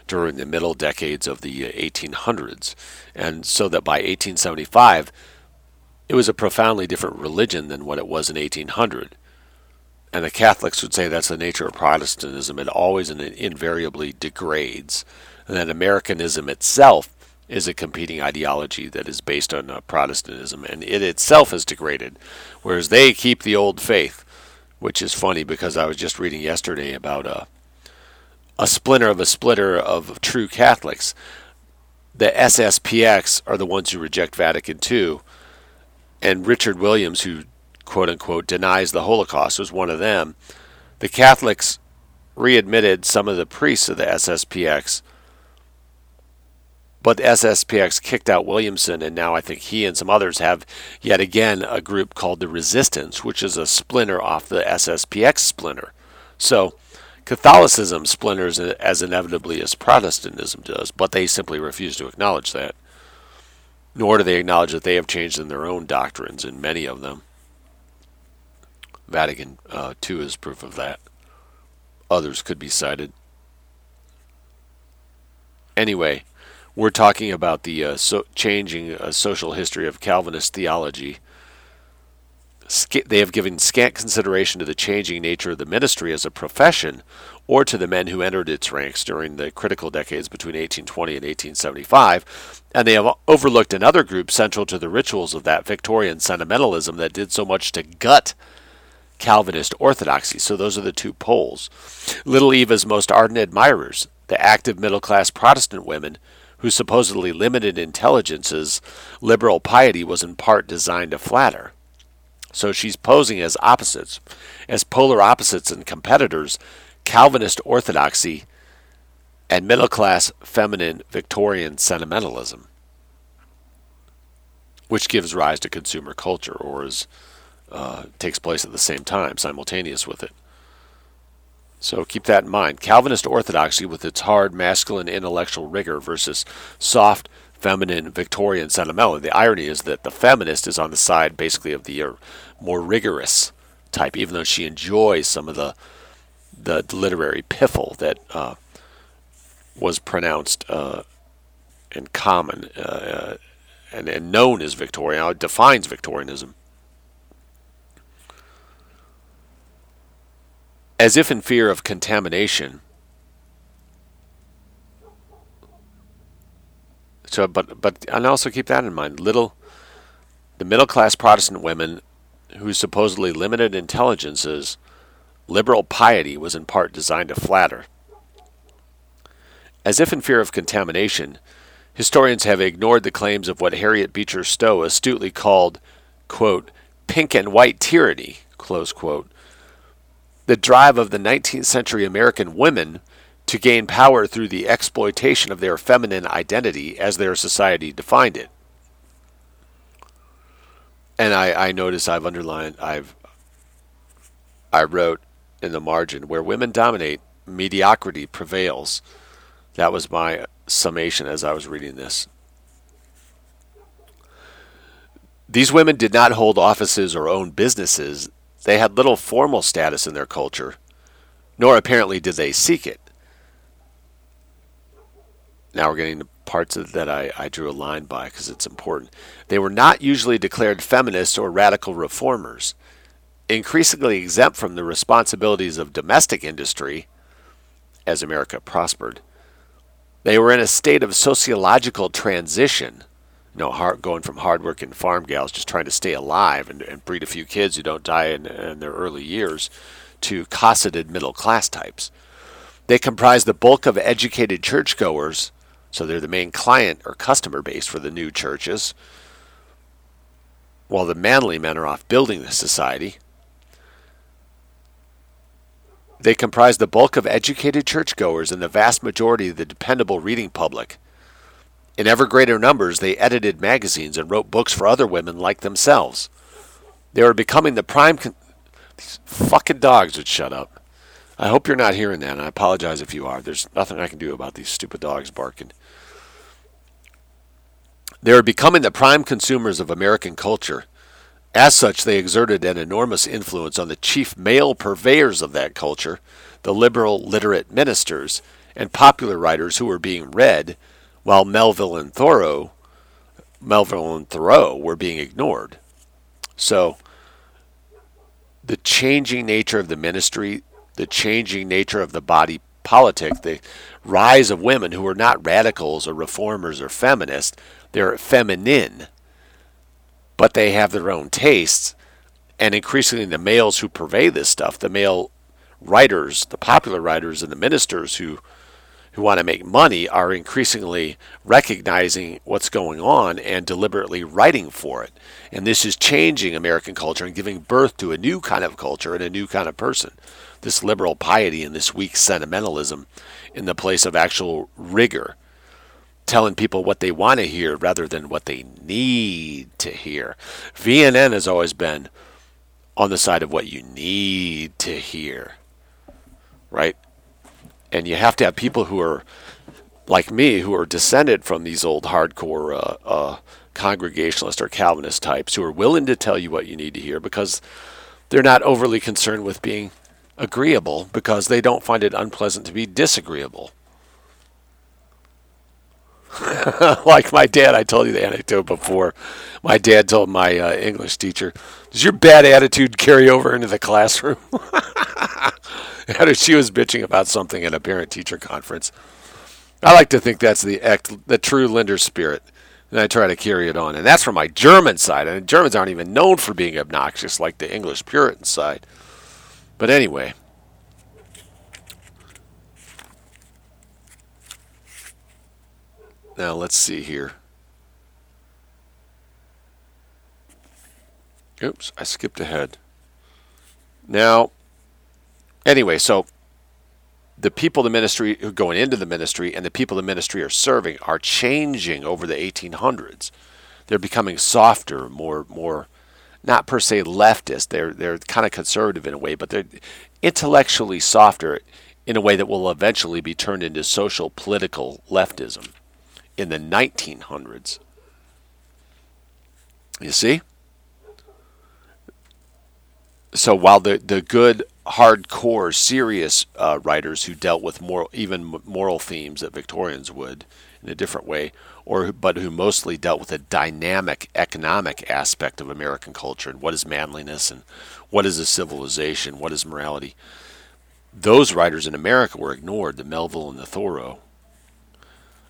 during the middle decades of the uh, 1800s. And so that by 1875, it was a profoundly different religion than what it was in 1800 and the Catholics would say that's the nature of Protestantism. It always and invariably degrades. And that Americanism itself is a competing ideology that is based on uh, Protestantism, and it itself is degraded, whereas they keep the old faith, which is funny because I was just reading yesterday about a, a splinter of a splitter of true Catholics. The SSPX are the ones who reject Vatican II and Richard Williams, who quote unquote denies the Holocaust, was one of them. The Catholics readmitted some of the priests of the SSPX, but the SSPX kicked out Williamson, and now I think he and some others have yet again a group called the Resistance, which is a splinter off the SSPX splinter. So Catholicism splinters as inevitably as Protestantism does, but they simply refuse to acknowledge that. Nor do they acknowledge that they have changed in their own doctrines, in many of them. Vatican uh, II is proof of that. Others could be cited. Anyway, we're talking about the uh, so changing uh, social history of Calvinist theology. they have given scant consideration to the changing nature of the ministry as a profession or to the men who entered its ranks during the critical decades between 1820 and 1875, and they have overlooked another group central to the rituals of that Victorian sentimentalism that did so much to gut Calvinist orthodoxy. So those are the two poles. Little Eva's most ardent admirers, the active middle class Protestant women whose supposedly limited intelligence's liberal piety was in part designed to flatter. So she's posing as opposites, as polar opposites and competitors, Calvinist orthodoxy and middle class feminine Victorian sentimentalism, which gives rise to consumer culture, or is uh, takes place at the same time, simultaneous with it. So keep that in mind. Calvinist orthodoxy, with its hard masculine intellectual rigor, versus soft feminine Victorian sentimentality. The irony is that the feminist is on the side, basically, of the uh, more rigorous type, even though she enjoys some of the the literary piffle that uh, was pronounced uh, and common uh, and, and known as Victorian. It defines Victorianism. As if in fear of contamination. So, but but and also keep that in mind. Little, the middle class Protestant women, whose supposedly limited intelligences, liberal piety was in part designed to flatter. As if in fear of contamination, historians have ignored the claims of what Harriet Beecher Stowe astutely called, quote, pink and white tyranny, close quote, the drive of the 19th century American women to gain power through the exploitation of their feminine identity as their society defined it. And I, I notice I've underlined, I've, I wrote in the margin, where women dominate, mediocrity prevails. That was my summation as I was reading this. These women did not hold offices or own businesses. They had little formal status in their culture, nor apparently did they seek it. Now we're getting to parts that I, I drew a line by because it's important. They were not usually declared feminists or radical reformers. Increasingly exempt from the responsibilities of domestic industry as America prospered, they were in a state of sociological transition you know, hard, going from hardworking farm gals just trying to stay alive and, and breed a few kids who don't die in, in their early years to cosseted middle class types. They comprise the bulk of educated churchgoers, so they're the main client or customer base for the new churches, while the manly men are off building the society. They comprise the bulk of educated churchgoers and the vast majority of the dependable reading public. In ever greater numbers, they edited magazines and wrote books for other women like themselves. They were becoming the prime. Con- These fucking dogs would shut up. I hope you're not hearing that, and I apologize if you are. There's nothing I can do about these stupid dogs barking. They were becoming the prime consumers of American culture. As such, they exerted an enormous influence on the chief male purveyors of that culture, the liberal literate ministers, and popular writers who were being read while Melville and Thoreau, Melville and Thoreau were being ignored. So the changing nature of the ministry, the changing nature of the body politic, the rise of women who are not radicals or reformers or feminists, they're feminine, but they have their own tastes. And increasingly, the males who purvey this stuff, the male writers, the popular writers, and the ministers who who want to make money are increasingly recognizing what's going on and deliberately writing for it. And this is changing American culture and giving birth to a new kind of culture and a new kind of person. This liberal piety and this weak sentimentalism in the place of actual rigor, telling people what they want to hear rather than what they need to hear. VNN has always been on the side of what you need to hear, right? And you have to have people who are like me, who are descended from these old hardcore uh, uh, Congregationalist or Calvinist types, who are willing to tell you what you need to hear because they're not overly concerned with being agreeable because they don't find it unpleasant to be disagreeable. like my dad, I told you the anecdote before. My dad told my uh, English teacher, "Does your bad attitude carry over into the classroom?" she was bitching about something at a parent-teacher conference. I like to think that's the act, the true Linder spirit, and I try to carry it on. And that's from my German side. And Germans aren't even known for being obnoxious like the English Puritan side. But anyway. Now let's see here. Oops, I skipped ahead. Now, anyway, so the people the ministry who going into the ministry and the people the ministry are serving are changing over the 1800s. They're becoming softer, more more not per se leftist. They're they're kind of conservative in a way, but they're intellectually softer in a way that will eventually be turned into social political leftism in the 1900s. You see? So while the the good hardcore serious uh, writers who dealt with moral even moral themes that Victorians would in a different way or but who mostly dealt with a dynamic economic aspect of American culture and what is manliness and what is a civilization, what is morality. Those writers in America were ignored, the Melville and the Thoreau,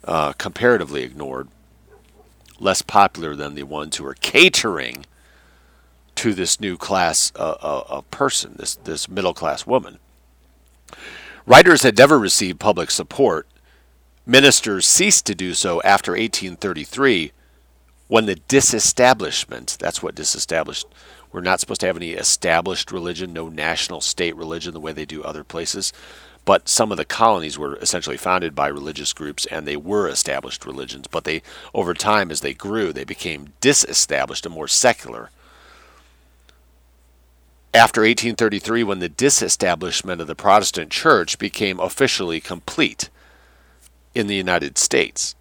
uh, comparatively ignored, less popular than the ones who are catering to this new class uh, person, this this middle class woman. Writers had never received public support Ministers ceased to do so after 1833 when the disestablishment, that's what disestablished, we're not supposed to have any established religion, no national state religion the way they do other places. But some of the colonies were essentially founded by religious groups and they were established religions. But they, over time, as they grew, they became disestablished and more secular. After 1833, when the disestablishment of the Protestant church became officially complete, in the United States.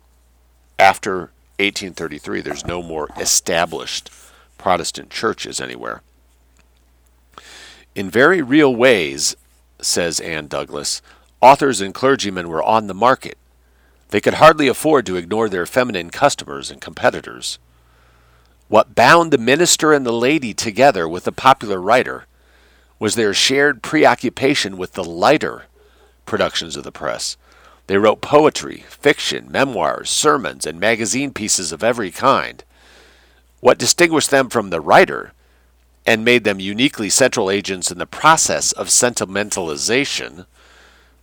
After 1833, there's no more established Protestant churches anywhere. In very real ways, says Ann Douglas, authors and clergymen were on the market. They could hardly afford to ignore their feminine customers and competitors. What bound the minister and the lady together with the popular writer was their shared preoccupation with the lighter productions of the press, they wrote poetry, fiction, memoirs, sermons, and magazine pieces of every kind. What distinguished them from the writer and made them uniquely central agents in the process of sentimentalization,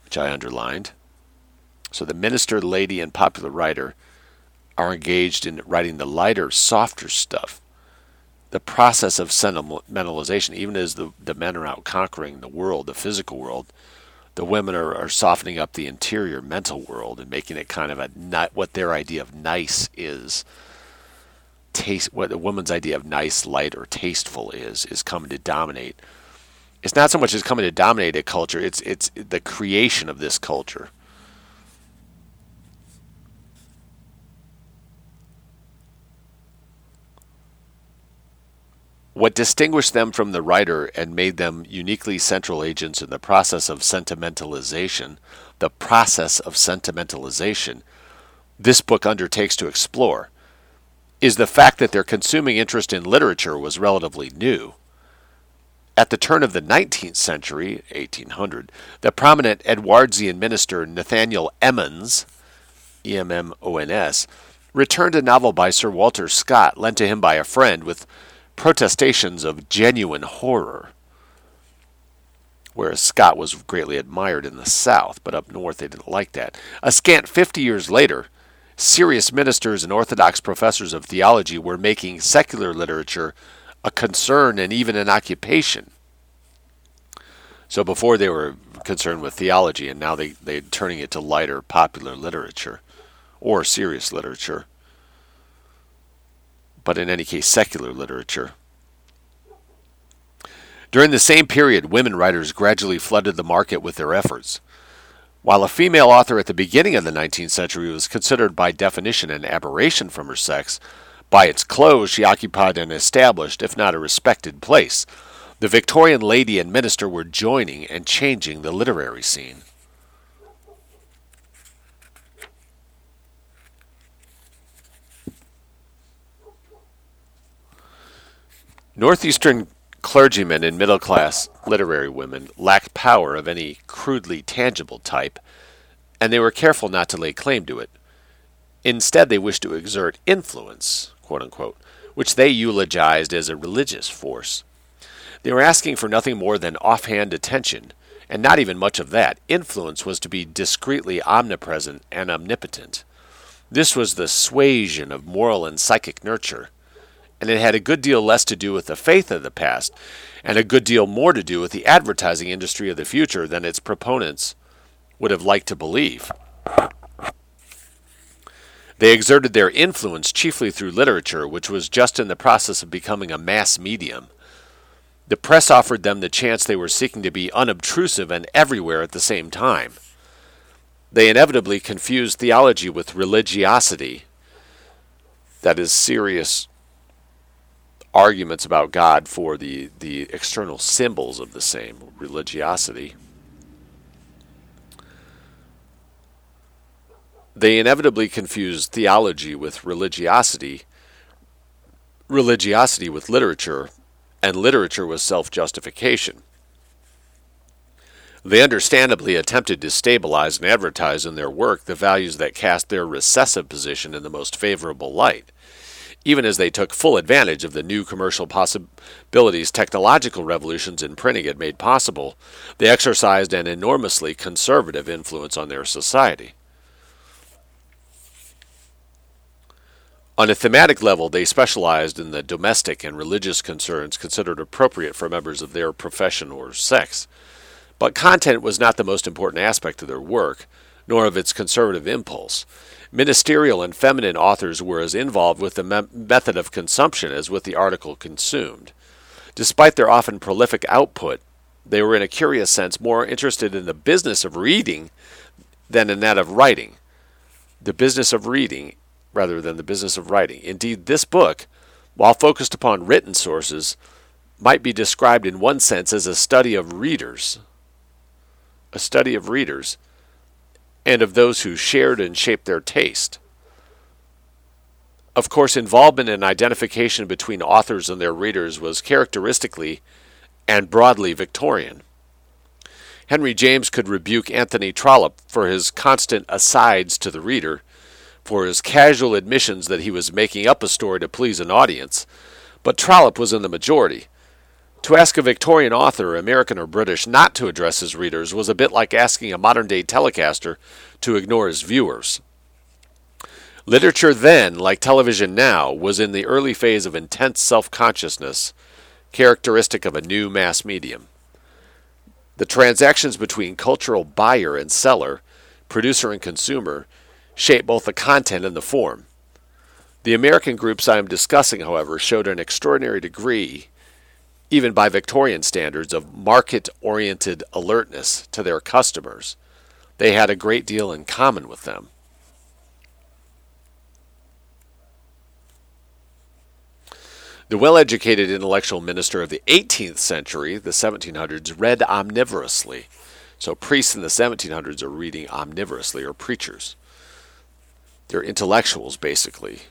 which I underlined. So the minister, lady, and popular writer are engaged in writing the lighter, softer stuff. The process of sentimentalization, even as the, the men are out conquering the world, the physical world, the women are, are softening up the interior mental world and making it kind of a not what their idea of nice is taste what a woman's idea of nice light or tasteful is is coming to dominate it's not so much as coming to dominate a culture it's it's the creation of this culture What distinguished them from the writer and made them uniquely central agents in the process of sentimentalization, the process of sentimentalization, this book undertakes to explore, is the fact that their consuming interest in literature was relatively new. At the turn of the 19th century, 1800, the prominent Edwardsian minister Nathaniel Emmons, E M M O N S, returned a novel by Sir Walter Scott lent to him by a friend with protestations of genuine horror. whereas Scott was greatly admired in the South, but up north they didn't like that. A scant 50 years later, serious ministers and Orthodox professors of theology were making secular literature a concern and even an occupation. So before they were concerned with theology, and now they, they're turning it to lighter popular literature or serious literature. But in any case, secular literature. During the same period, women writers gradually flooded the market with their efforts. While a female author at the beginning of the 19th century was considered by definition an aberration from her sex, by its close she occupied an established, if not a respected, place. The Victorian lady and minister were joining and changing the literary scene. Northeastern clergymen and middle class literary women lacked power of any crudely tangible type, and they were careful not to lay claim to it. Instead, they wished to exert influence, unquote, which they eulogized as a religious force. They were asking for nothing more than offhand attention, and not even much of that. Influence was to be discreetly omnipresent and omnipotent. This was the suasion of moral and psychic nurture and it had a good deal less to do with the faith of the past and a good deal more to do with the advertising industry of the future than its proponents would have liked to believe. They exerted their influence chiefly through literature, which was just in the process of becoming a mass medium. The press offered them the chance they were seeking to be unobtrusive and everywhere at the same time. They inevitably confused theology with religiosity, that is, serious arguments about God for the, the external symbols of the same religiosity. They inevitably confuse theology with religiosity, religiosity with literature, and literature with self justification. They understandably attempted to stabilize and advertise in their work the values that cast their recessive position in the most favorable light even as they took full advantage of the new commercial possibilities technological revolutions in printing had made possible, they exercised an enormously conservative influence on their society. On a thematic level, they specialized in the domestic and religious concerns considered appropriate for members of their profession or sex. But content was not the most important aspect of their work, nor of its conservative impulse. Ministerial and feminine authors were as involved with the me- method of consumption as with the article consumed. Despite their often prolific output, they were in a curious sense more interested in the business of reading than in that of writing. The business of reading rather than the business of writing. Indeed, this book, while focused upon written sources, might be described in one sense as a study of readers. A study of readers and of those who shared and shaped their taste. Of course, involvement and identification between authors and their readers was characteristically and broadly Victorian. Henry James could rebuke Anthony Trollope for his constant asides to the reader, for his casual admissions that he was making up a story to please an audience, but Trollope was in the majority, to ask a Victorian author, American or British, not to address his readers was a bit like asking a modern day telecaster to ignore his viewers. Literature then, like television now, was in the early phase of intense self consciousness, characteristic of a new mass medium. The transactions between cultural buyer and seller, producer and consumer, shape both the content and the form. The American groups I am discussing, however, showed an extraordinary degree even by Victorian standards, of market oriented alertness to their customers. They had a great deal in common with them. The well educated intellectual minister of the 18th century, the 1700s, read omnivorously. So priests in the 1700s are reading omnivorously, or preachers. They're intellectuals, basically,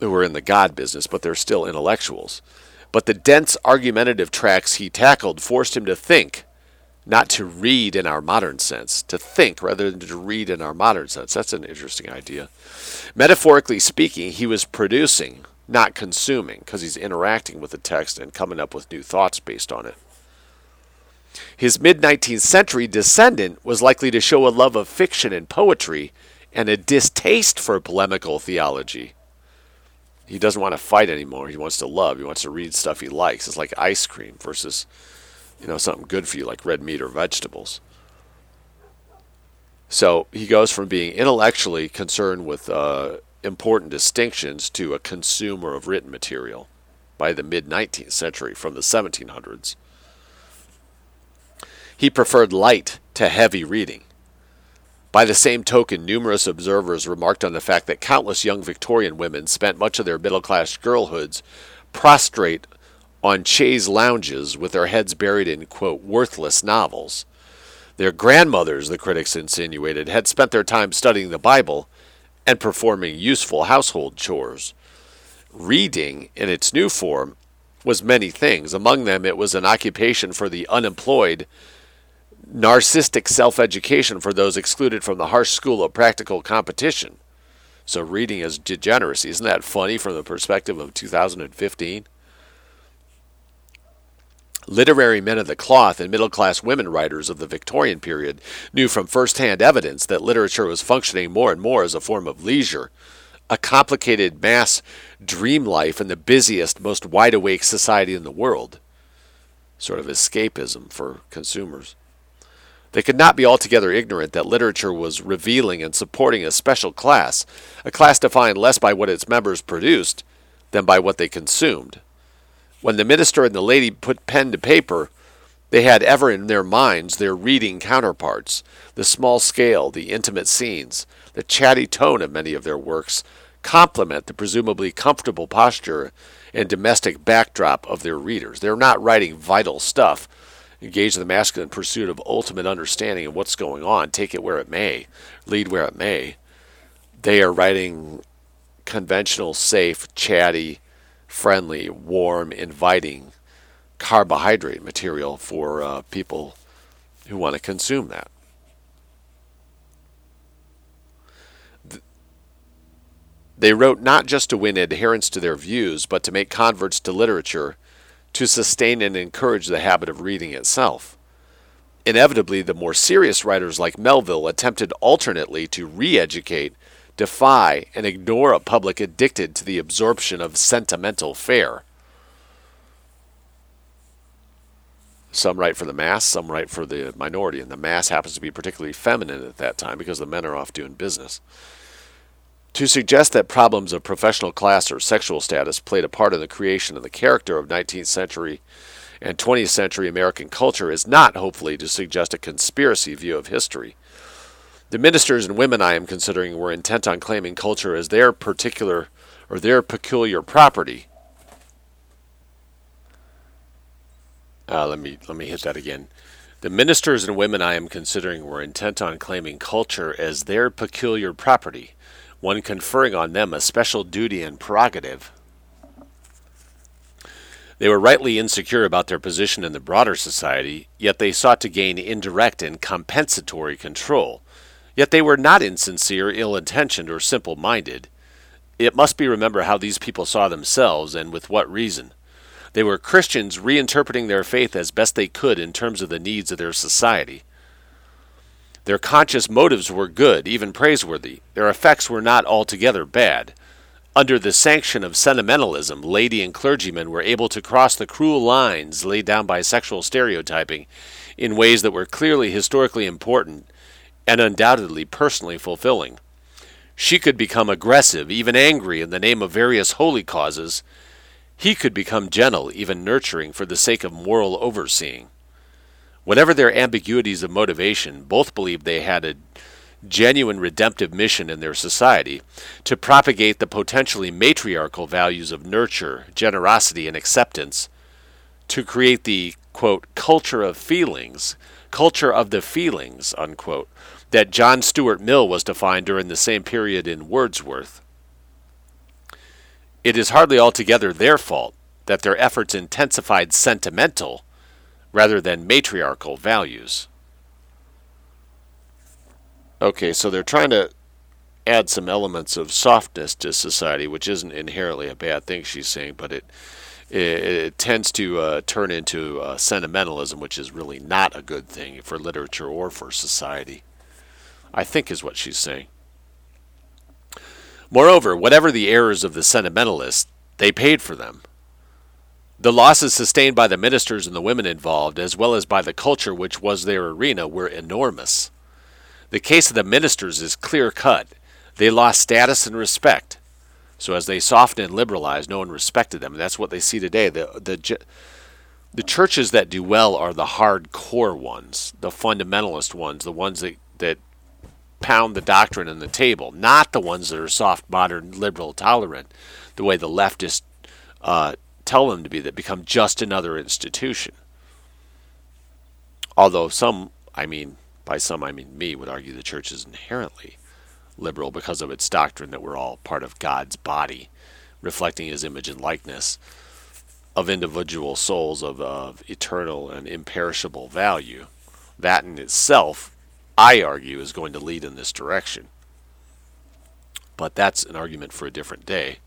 who are in the God business, but they're still intellectuals. But the dense argumentative tracks he tackled forced him to think, not to read in our modern sense, to think rather than to read in our modern sense. That's an interesting idea. Metaphorically speaking, he was producing, not consuming, because he's interacting with the text and coming up with new thoughts based on it. His mid 19th century descendant was likely to show a love of fiction and poetry and a distaste for polemical theology. He doesn't want to fight anymore. He wants to love. He wants to read stuff he likes. It's like ice cream versus, you know, something good for you like red meat or vegetables. So he goes from being intellectually concerned with uh, important distinctions to a consumer of written material by the mid 19th century from the 1700s. He preferred light to heavy reading. By the same token, numerous observers remarked on the fact that countless young Victorian women spent much of their middle class girlhoods prostrate on chaise lounges with their heads buried in, quote, worthless novels. Their grandmothers, the critics insinuated, had spent their time studying the Bible and performing useful household chores. Reading, in its new form, was many things. Among them, it was an occupation for the unemployed narcissistic self education for those excluded from the harsh school of practical competition. So, reading is degeneracy. Isn't that funny from the perspective of 2015? Literary men of the cloth and middle class women writers of the Victorian period knew from first hand evidence that literature was functioning more and more as a form of leisure, a complicated mass dream life in the busiest, most wide awake society in the world. Sort of escapism for consumers. They could not be altogether ignorant that literature was revealing and supporting a special class, a class defined less by what its members produced than by what they consumed. When the minister and the lady put pen to paper, they had ever in their minds their reading counterparts, the small scale, the intimate scenes, the chatty tone of many of their works complement the presumably comfortable posture and domestic backdrop of their readers. They're not writing vital stuff engage in the masculine pursuit of ultimate understanding of what's going on, take it where it may, lead where it may. They are writing conventional, safe, chatty, friendly, warm, inviting carbohydrate material for uh, people who want to consume that. They wrote not just to win adherents to their views, but to make converts to literature to sustain and encourage the habit of reading itself. Inevitably, the more serious writers like Melville attempted alternately to re educate, defy, and ignore a public addicted to the absorption of sentimental fare. Some write for the mass, some write for the minority, and the mass happens to be particularly feminine at that time because the men are off doing business. To suggest that problems of professional class or sexual status played a part in the creation of the character of 19th century and 20th century American culture is not, hopefully, to suggest a conspiracy view of history. The ministers and women I am considering were intent on claiming culture as their particular or their peculiar property. Uh, let me let me hit that again. The ministers and women I am considering were intent on claiming culture as their peculiar property one conferring on them a special duty and prerogative. They were rightly insecure about their position in the broader society, yet they sought to gain indirect and compensatory control. Yet they were not insincere, ill intentioned, or simple minded. It must be remembered how these people saw themselves, and with what reason. They were Christians reinterpreting their faith as best they could in terms of the needs of their society. Their conscious motives were good, even praiseworthy. Their effects were not altogether bad. Under the sanction of sentimentalism, lady and clergymen were able to cross the cruel lines laid down by sexual stereotyping in ways that were clearly historically important and undoubtedly personally fulfilling. She could become aggressive, even angry, in the name of various holy causes. He could become gentle, even nurturing, for the sake of moral overseeing. Whatever their ambiguities of motivation, both believed they had a genuine redemptive mission in their society to propagate the potentially matriarchal values of nurture, generosity, and acceptance, to create the, quote, culture of feelings, culture of the feelings, unquote, that John Stuart Mill was to find during the same period in Wordsworth. It is hardly altogether their fault that their efforts intensified sentimental rather than matriarchal values. Okay, so they're trying to add some elements of softness to society, which isn't inherently a bad thing, she's saying, but it it, it tends to uh, turn into uh, sentimentalism, which is really not a good thing for literature or for society. I think is what she's saying. Moreover, whatever the errors of the sentimentalists, they paid for them. The losses sustained by the ministers and the women involved, as well as by the culture which was their arena, were enormous. The case of the ministers is clear cut. They lost status and respect. So as they softened and liberalized, no one respected them. And that's what they see today. The, the, the churches that do well are the hardcore ones, the fundamentalist ones, the ones that, that pound the doctrine on the table, not the ones that are soft, modern, liberal, tolerant, the way the leftist uh, tell them to be, that become just another institution. Although some, I mean, by some I mean me, would argue the church is inherently liberal because of its doctrine that we're all part of God's body, reflecting his image and likeness of individual souls of, of eternal and imperishable value. That in itself, I argue, is going to lead in this direction. But that's an argument for a different day.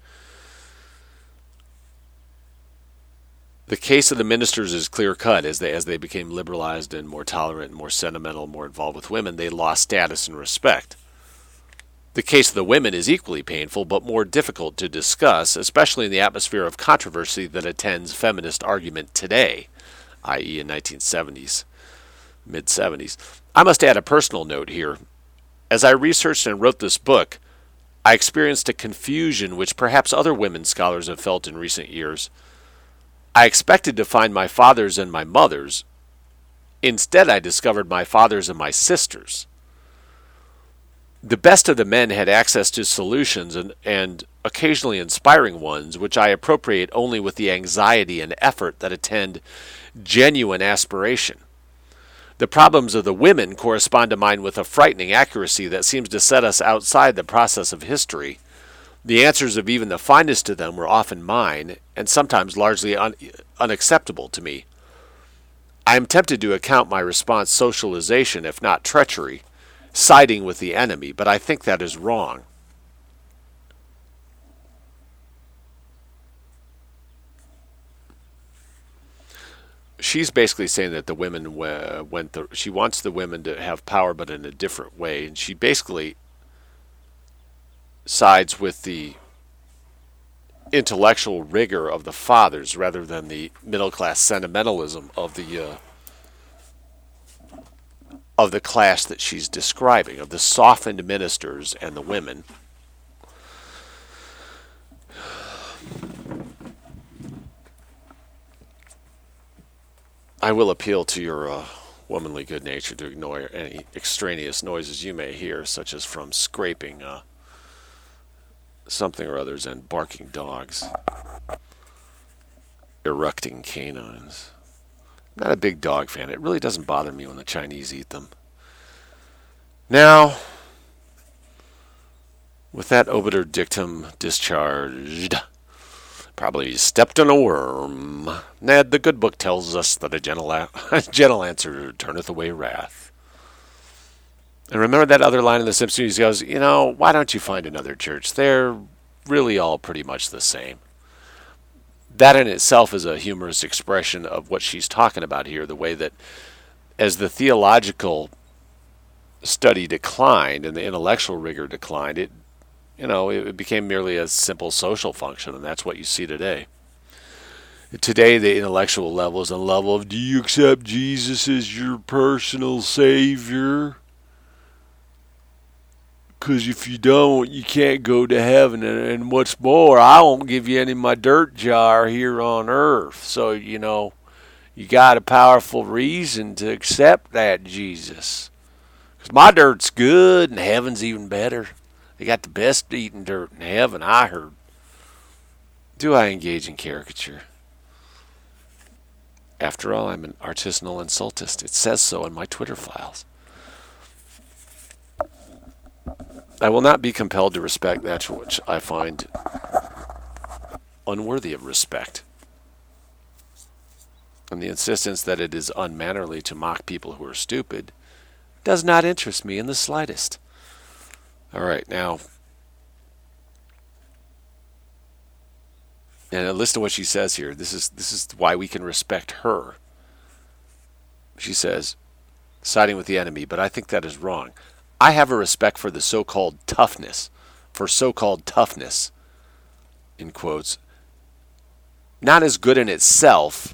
The case of the ministers is clear cut as they as they became liberalized and more tolerant more sentimental, more involved with women, they lost status and respect. The case of the women is equally painful but more difficult to discuss, especially in the atmosphere of controversy that attends feminist argument today, i.e., in 1970s, mid 70s. I must add a personal note here. As I researched and wrote this book, I experienced a confusion which perhaps other women scholars have felt in recent years. I expected to find my fathers and my mothers. Instead, I discovered my fathers and my sisters. The best of the men had access to solutions and, and occasionally inspiring ones, which I appropriate only with the anxiety and effort that attend genuine aspiration. The problems of the women correspond to mine with a frightening accuracy that seems to set us outside the process of history the answers of even the finest of them were often mine, and sometimes largely un- unacceptable to me. I am tempted to account my response socialization, if not treachery, siding with the enemy, but I think that is wrong. She's basically saying that the women uh, went. The, she wants the women to have power, but in a different way, and she basically sides with the intellectual rigor of the fathers rather than the middle class sentimentalism of the uh, of the class that she's describing of the softened ministers and the women. I will appeal to your uh, womanly good nature to ignore any extraneous noises you may hear, such as from scraping uh, something or others and barking dogs, eructing canines. I'm not a big dog fan. It really doesn't bother me when the Chinese eat them. Now, with that obiter dictum discharged, probably stepped on a worm. Ned, the good book tells us that a gentle, a- gentle answer turneth away wrath. And remember that other line in The Simpsons? He goes, You know, why don't you find another church? They're really all pretty much the same. That in itself is a humorous expression of what she's talking about here, the way that as the theological study declined and the intellectual rigor declined, it you know, it became merely a simple social function, and that's what you see today. Today, the intellectual level is a level of do you accept Jesus as your personal Savior? Because if you don't, you can't go to heaven. And, and what's more, I won't give you any of my dirt jar here on earth. So, you know, you got a powerful reason to accept that Jesus. Because my dirt's good and heaven's even better. They got the best eating dirt in heaven, I heard. Do I engage in caricature? After all, I'm an artisanal insultist. It says so in my Twitter files. I will not be compelled to respect that which I find unworthy of respect. And the insistence that it is unmannerly to mock people who are stupid does not interest me in the slightest. All right, now And listen to what she says here. This is this is why we can respect her. She says, siding with the enemy, but I think that is wrong. I have a respect for the so-called toughness, for so-called toughness, in quotes, not as good in itself,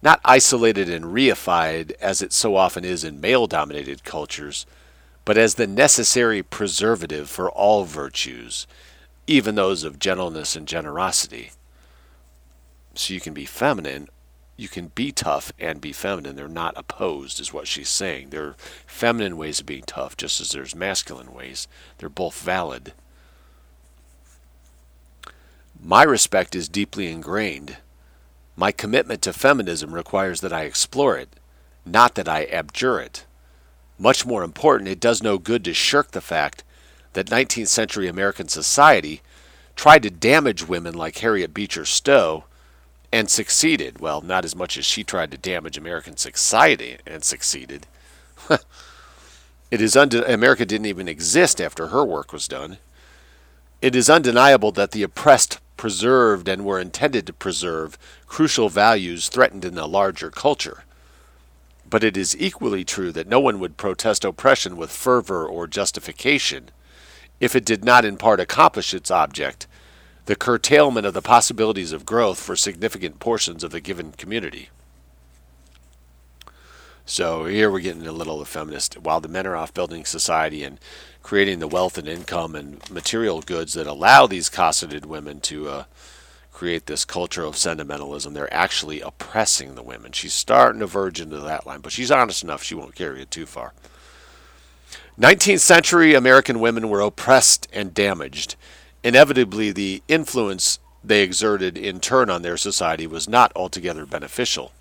not isolated and reified as it so often is in male-dominated cultures, but as the necessary preservative for all virtues, even those of gentleness and generosity. So you can be feminine you can be tough and be feminine. They're not opposed, is what she's saying. There are feminine ways of being tough, just as there's masculine ways. They're both valid. My respect is deeply ingrained. My commitment to feminism requires that I explore it, not that I abjure it. Much more important, it does no good to shirk the fact that 19th century American society tried to damage women like Harriet Beecher Stowe and succeeded. Well, not as much as she tried to damage American society and succeeded. it is unde- America didn't even exist after her work was done. It is undeniable that the oppressed preserved and were intended to preserve crucial values threatened in the larger culture. But it is equally true that no one would protest oppression with fervor or justification if it did not in part accomplish its object the curtailment of the possibilities of growth for significant portions of the given community. So here we're getting a little of feminist. While the men are off building society and creating the wealth and income and material goods that allow these cosseted women to uh, create this culture of sentimentalism, they're actually oppressing the women. She's starting to verge into that line, but she's honest enough she won't carry it too far. 19th century American women were oppressed and damaged inevitably the influence they exerted in turn on their society was not altogether beneficial.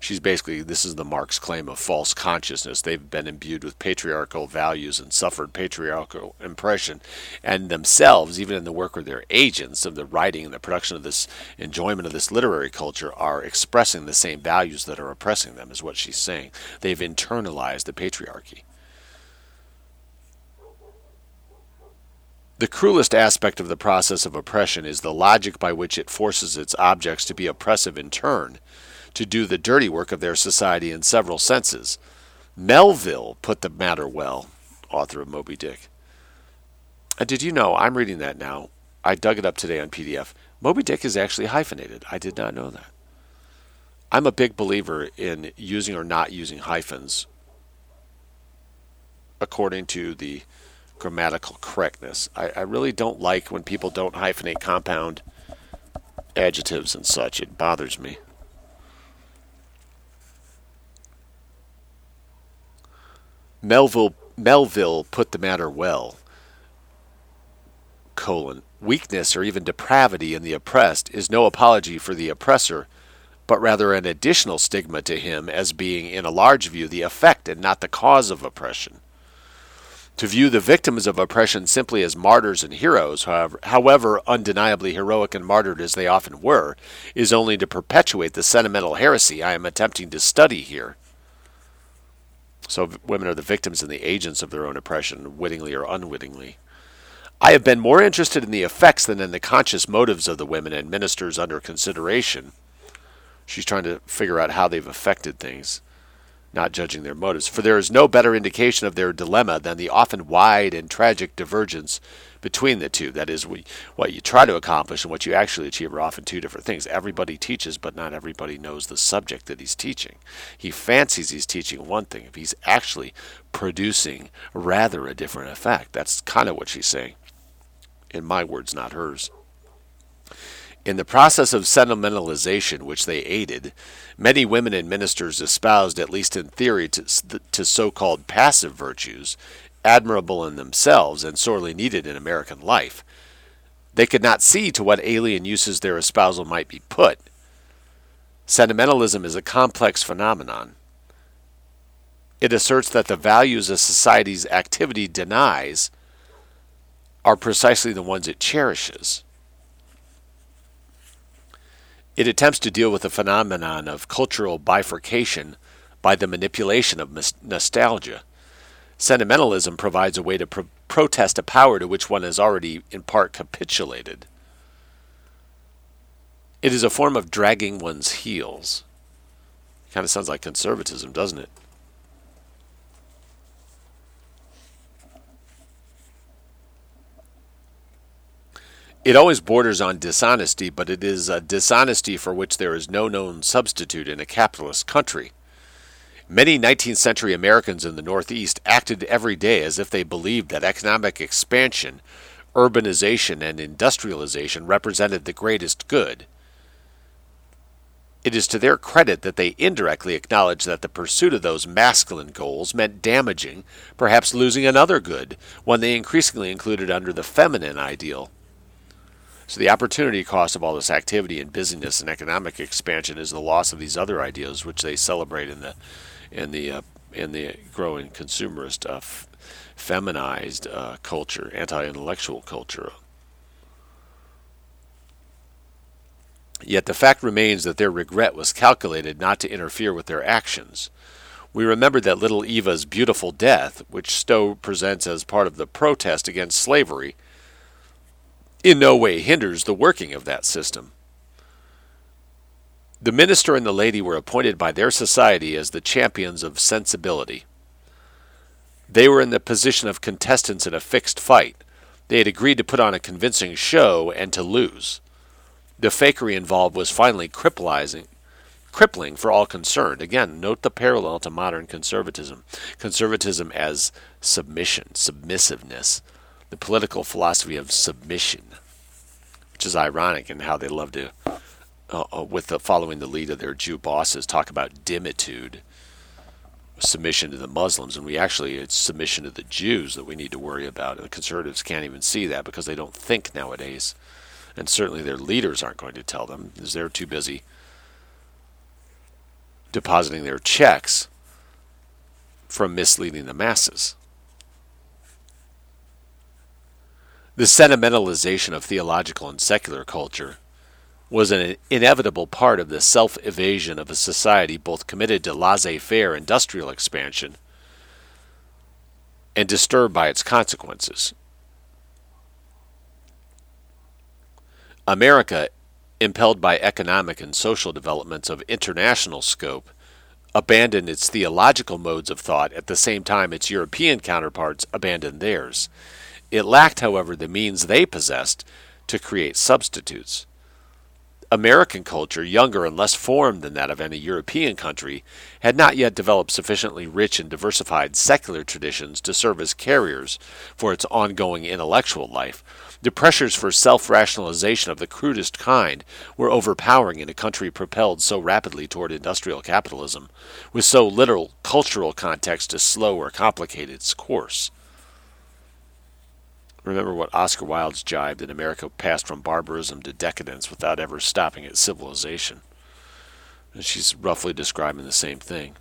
She's basically, this is the Marx claim of false consciousness. They've been imbued with patriarchal values and suffered patriarchal impression, and themselves, even in the work of their agents of the writing and the production of this enjoyment of this literary culture, are expressing the same values that are oppressing them, is what she's saying. They've internalized the patriarchy. The cruelest aspect of the process of oppression is the logic by which it forces its objects to be oppressive in turn, to do the dirty work of their society in several senses. Melville put the matter well, author of Moby Dick. And did you know, I'm reading that now. I dug it up today on PDF. Moby Dick is actually hyphenated. I did not know that. I'm a big believer in using or not using hyphens according to the grammatical correctness. I, I really don't like when people don't hyphenate compound adjectives and such. It bothers me. Melville Melville put the matter well. Colon. Weakness or even depravity in the oppressed is no apology for the oppressor, but rather an additional stigma to him as being, in a large view, the effect and not the cause of oppression. To view the victims of oppression simply as martyrs and heroes, however, however undeniably heroic and martyred as they often were, is only to perpetuate the sentimental heresy I am attempting to study here. So women are the victims and the agents of their own oppression, wittingly or unwittingly. I have been more interested in the effects than in the conscious motives of the women and ministers under consideration. She's trying to figure out how they've affected things not judging their motives. For there is no better indication of their dilemma than the often wide and tragic divergence between the two. That is, what you try to accomplish and what you actually achieve are often two different things. Everybody teaches, but not everybody knows the subject that he's teaching. He fancies he's teaching one thing, if he's actually producing rather a different effect. That's kind of what she's saying. In my words, not hers. In the process of sentimentalization, which they aided, many women and ministers espoused, at least in theory, to, to so called passive virtues, admirable in themselves and sorely needed in American life. They could not see to what alien uses their espousal might be put. Sentimentalism is a complex phenomenon. It asserts that the values a society's activity denies are precisely the ones it cherishes. It attempts to deal with the phenomenon of cultural bifurcation by the manipulation of nostalgia. Sentimentalism provides a way to pro- protest a power to which one has already in part capitulated. It is a form of dragging one's heels. Kind of sounds like conservatism, doesn't it? It always borders on dishonesty, but it is a dishonesty for which there is no known substitute in a capitalist country. Many 19th century Americans in the Northeast acted every day as if they believed that economic expansion, urbanization, and industrialization represented the greatest good. It is to their credit that they indirectly acknowledged that the pursuit of those masculine goals meant damaging, perhaps losing another good, one they increasingly included under the feminine ideal. So the opportunity cost of all this activity and busyness and economic expansion is the loss of these other ideals, which they celebrate in the in the uh, in the growing consumerist, uh, f- feminized uh, culture, anti-intellectual culture. Yet the fact remains that their regret was calculated not to interfere with their actions. We remember that little Eva's beautiful death, which Stowe presents as part of the protest against slavery, in no way hinders the working of that system. The minister and the lady were appointed by their society as the champions of sensibility. They were in the position of contestants in a fixed fight. They had agreed to put on a convincing show and to lose. The fakery involved was finally crippling, crippling for all concerned. Again, note the parallel to modern conservatism. Conservatism as submission, submissiveness the political philosophy of submission, which is ironic in how they love to, uh, uh, with the, following the lead of their Jew bosses, talk about dhimmitude, submission to the Muslims, and we actually it's submission to the Jews that we need to worry about. And the conservatives can't even see that because they don't think nowadays, and certainly their leaders aren't going to tell them because they're too busy depositing their checks from misleading the masses. The sentimentalization of theological and secular culture was an inevitable part of the self evasion of a society both committed to laissez faire industrial expansion and disturbed by its consequences. America, impelled by economic and social developments of international scope, abandoned its theological modes of thought at the same time its European counterparts abandoned theirs. It lacked, however, the means they possessed to create substitutes. American culture, younger and less formed than that of any European country, had not yet developed sufficiently rich and diversified secular traditions to serve as carriers for its ongoing intellectual life. The pressures for self rationalization of the crudest kind were overpowering in a country propelled so rapidly toward industrial capitalism, with so little cultural context to slow or complicate its course. Remember what Oscar Wilde's jibe that America passed from barbarism to decadence without ever stopping at civilization. And she's roughly describing the same thing.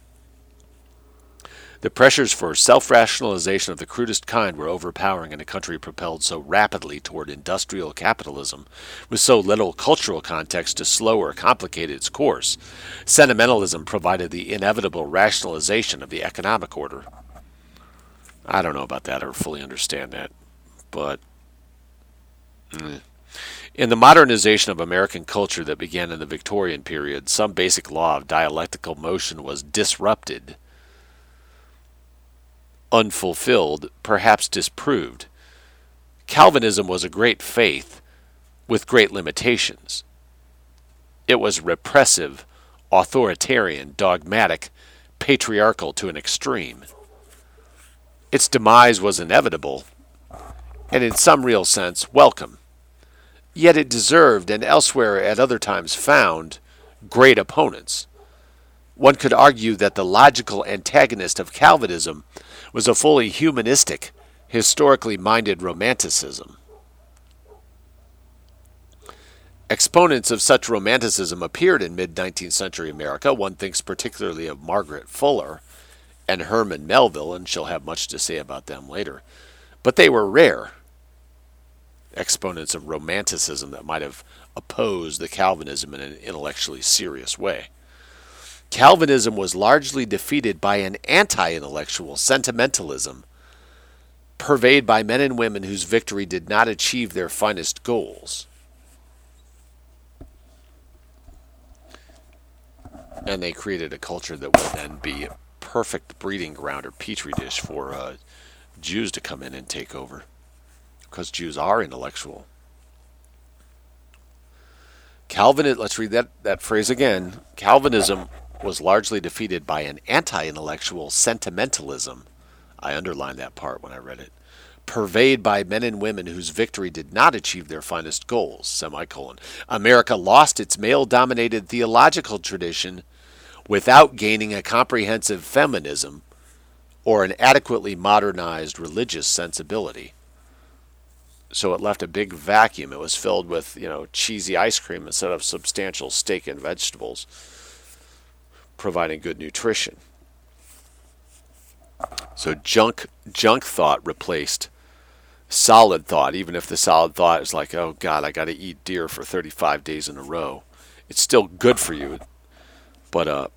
The pressures for self rationalization of the crudest kind were overpowering in a country propelled so rapidly toward industrial capitalism, with so little cultural context to slow or complicate its course. Sentimentalism provided the inevitable rationalization of the economic order. I don't know about that or fully understand that but mm. in the modernization of American culture that began in the Victorian period, some basic law of dialectical motion was disrupted, unfulfilled, perhaps disproved. Calvinism was a great faith with great limitations. It was repressive, authoritarian, dogmatic, patriarchal to an extreme. Its demise was inevitable, and in some real sense welcome. Yet it deserved, and elsewhere at other times found, great opponents. One could argue that the logical antagonist of Calvinism was a fully humanistic, historically minded Romanticism. Exponents of such Romanticism appeared in mid 19th century America. One thinks particularly of Margaret Fuller and Herman Melville, and she'll have much to say about them later. But they were rare exponents of Romanticism that might have opposed the Calvinism in an intellectually serious way. Calvinism was largely defeated by an anti intellectual sentimentalism purveyed by men and women whose victory did not achieve their finest goals. and they created a culture that would then be a perfect breeding ground or petri dish for uh, Jews to come in and take over, because Jews are intellectual. Calvin, let's read that, that phrase again. Calvinism was largely defeated by an anti intellectual sentimentalism. I underlined that part when I read it. Purveyed by men and women whose victory did not achieve their finest goals. Semicolon. America lost its male dominated theological tradition without gaining a comprehensive feminism or an adequately modernized religious sensibility. So it left a big vacuum. It was filled with, you know, cheesy ice cream instead of substantial steak and vegetables, providing good nutrition. So junk junk thought replaced solid thought, even if the solid thought is like, oh God, I got to eat deer for 35 days in a row. It's still good for you, but uh,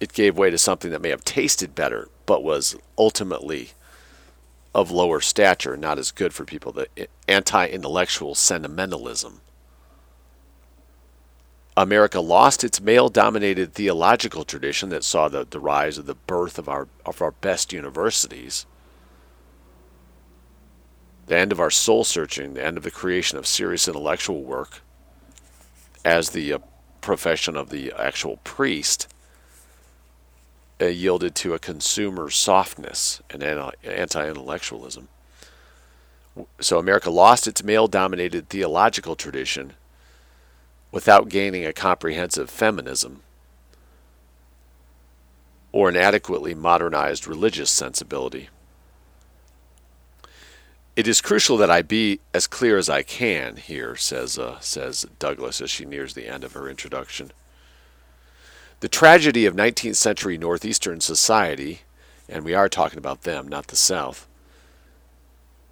it gave way to something that may have tasted better, but was ultimately of lower stature, not as good for people. The anti intellectual sentimentalism. America lost its male dominated theological tradition that saw the, the rise of the birth of our, of our best universities, the end of our soul searching, the end of the creation of serious intellectual work as the uh, profession of the actual priest uh, yielded to a consumer softness and anti intellectualism. So America lost its male dominated theological tradition without gaining a comprehensive feminism or an adequately modernized religious sensibility. It is crucial that I be as clear as I can here, says, uh, says Douglas as she nears the end of her introduction. The tragedy of 19th century Northeastern society, and we are talking about them, not the South,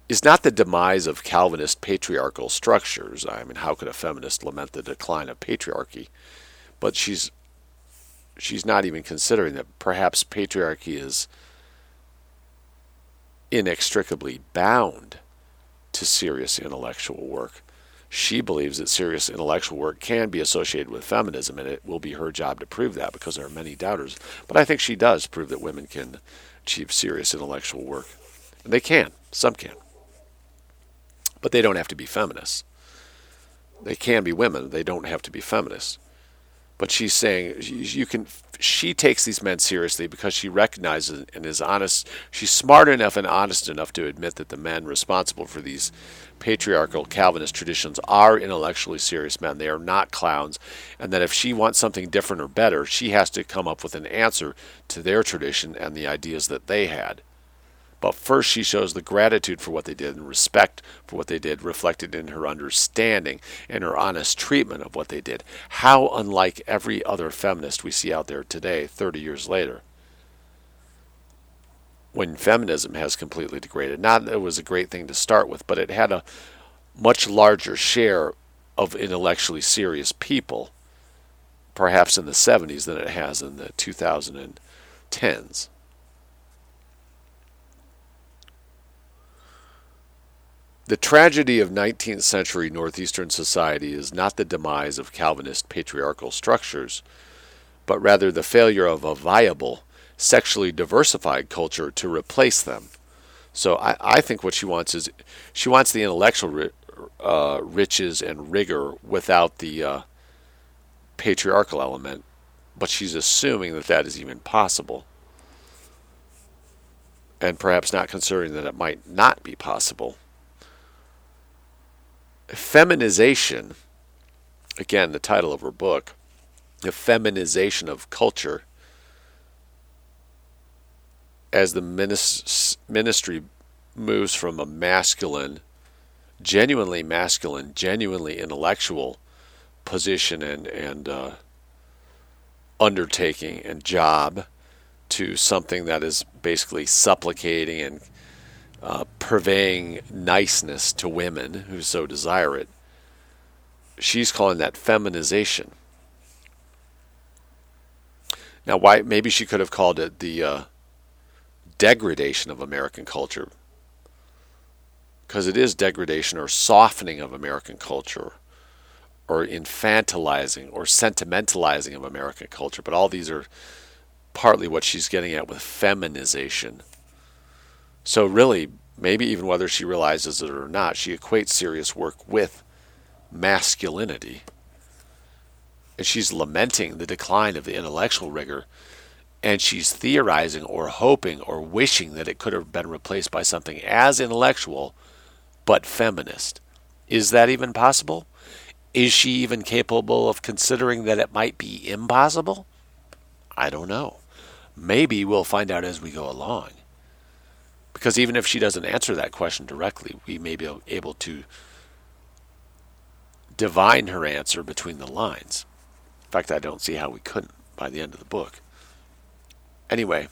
is not the demise of Calvinist patriarchal structures. I mean, how could a feminist lament the decline of patriarchy? But she's she's not even considering that perhaps patriarchy is inextricably bound to serious intellectual work she believes that serious intellectual work can be associated with feminism, and it will be her job to prove that because there are many doubters. But I think she does prove that women can achieve serious intellectual work. And they can, some can. But they don't have to be feminists. They can be women, they don't have to be feminists. But she's saying you can. She takes these men seriously because she recognizes and is honest. She's smart enough and honest enough to admit that the men responsible for these patriarchal Calvinist traditions are intellectually serious men. They are not clowns. And that if she wants something different or better, she has to come up with an answer to their tradition and the ideas that they had. But first, she shows the gratitude for what they did and respect for what they did, reflected in her understanding and her honest treatment of what they did. How unlike every other feminist we see out there today, 30 years later when feminism has completely degraded. Not that it was a great thing to start with, but it had a much larger share of intellectually serious people, perhaps in the 70s, than it has in the 2010s. The tragedy of 19th century Northeastern society is not the demise of Calvinist patriarchal structures, but rather the failure of a viable sexually diversified culture to replace them. So I, I think what she wants is she wants the intellectual uh, riches and rigor without the uh, patriarchal element, but she's assuming that that is even possible. And perhaps not considering that it might not be possible. Feminization, again, the title of her book, the feminization of culture as the ministry moves from a masculine, genuinely masculine, genuinely intellectual position and and uh, undertaking and job to something that is basically supplicating and uh, purveying niceness to women who so desire it. She's calling that feminization. Now, why? Maybe she could have called it the uh, degradation of American culture. Because it is degradation or softening of American culture or infantilizing or sentimentalizing of American culture. But all these are partly what she's getting at with feminization. So, really, maybe even whether she realizes it or not, she equates serious work with masculinity. And she's lamenting the decline of the intellectual rigor. And she's theorizing or hoping or wishing that it could have been replaced by something as intellectual but feminist. Is that even possible? Is she even capable of considering that it might be impossible? I don't know. Maybe we'll find out as we go along. Because even if she doesn't answer that question directly, we may be able to divine her answer between the lines. In fact, I don't see how we couldn't by the end of the book. Anyway,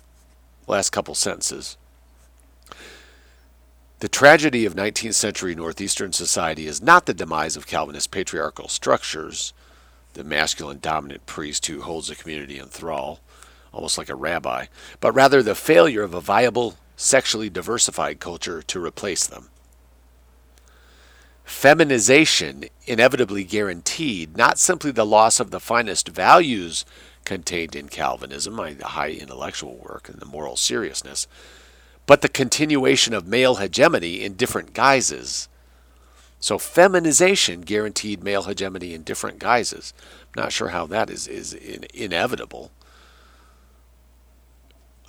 last couple sentences. The tragedy of 19th century Northeastern society is not the demise of Calvinist patriarchal structures, the masculine dominant priest who holds the community in thrall, almost like a rabbi, but rather the failure of a viable, sexually diversified culture to replace them. Feminization inevitably guaranteed not simply the loss of the finest values contained in Calvinism, the high intellectual work and the moral seriousness, but the continuation of male hegemony in different guises. So feminization guaranteed male hegemony in different guises. I'm not sure how that is is in, inevitable.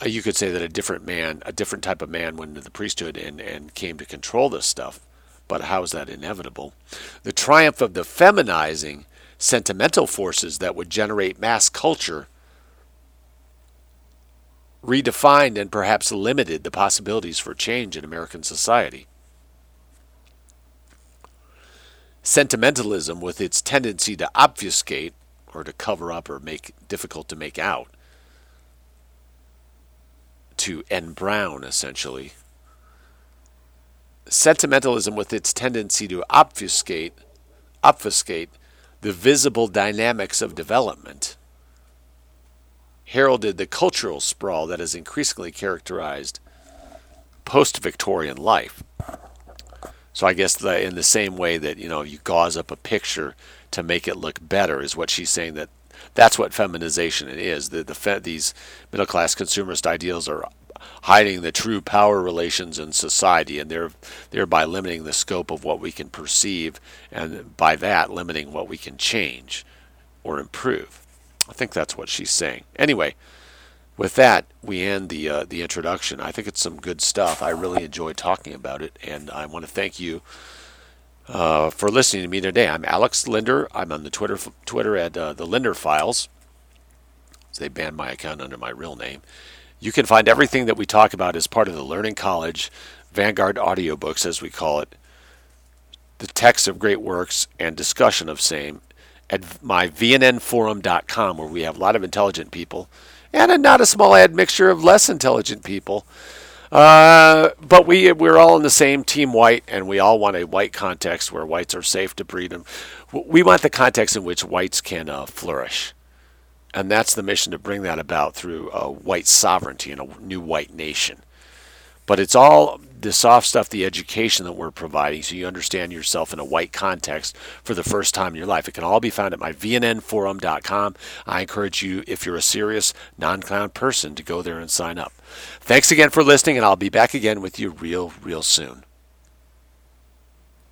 Uh, you could say that a different man, a different type of man, went into the priesthood and, and came to control this stuff. But how is that inevitable? The triumph of the feminizing sentimental forces that would generate mass culture redefined and perhaps limited the possibilities for change in American society. Sentimentalism, with its tendency to obfuscate or to cover up or make difficult to make out, to N. Brown, essentially. Sentimentalism, with its tendency to obfuscate, obfuscate the visible dynamics of development heralded the cultural sprawl that has increasingly characterized post Victorian life. So I guess in the same way that you know you gauze up a picture to make it look better is what she's saying that that's what feminization is. The, the these middle class consumerist ideals are hiding the true power relations in society, and they're thereby limiting the scope of what we can perceive, and by that limiting what we can change or improve. I think that's what she's saying. Anyway, with that, we end the uh, the introduction. I think it's some good stuff. I really enjoyed talking about it, and I want to thank you uh, for listening to me today. I'm Alex Linder. I'm on the Twitter Twitter at uh, the Linder Files. They banned my account under my real name. You can find everything that we talk about as part of the Learning College Vanguard audiobooks, as we call it, the text of great works and discussion of same at my vnnforum.com, where we have a lot of intelligent people and a not a small admixture of less intelligent people. Uh, but we we're all in the same team white, and we all want a white context where whites are safe to breed. And we want the context in which whites can uh, flourish, and that's the mission to bring that about through uh, white sovereignty and a new white nation. But it's all the soft stuff, the education that we're providing, so you understand yourself in a white context for the first time in your life. It can all be found at my vnnforum.com. I encourage you, if you're a serious non clown person, to go there and sign up. Thanks again for listening, and I'll be back again with you real, real soon.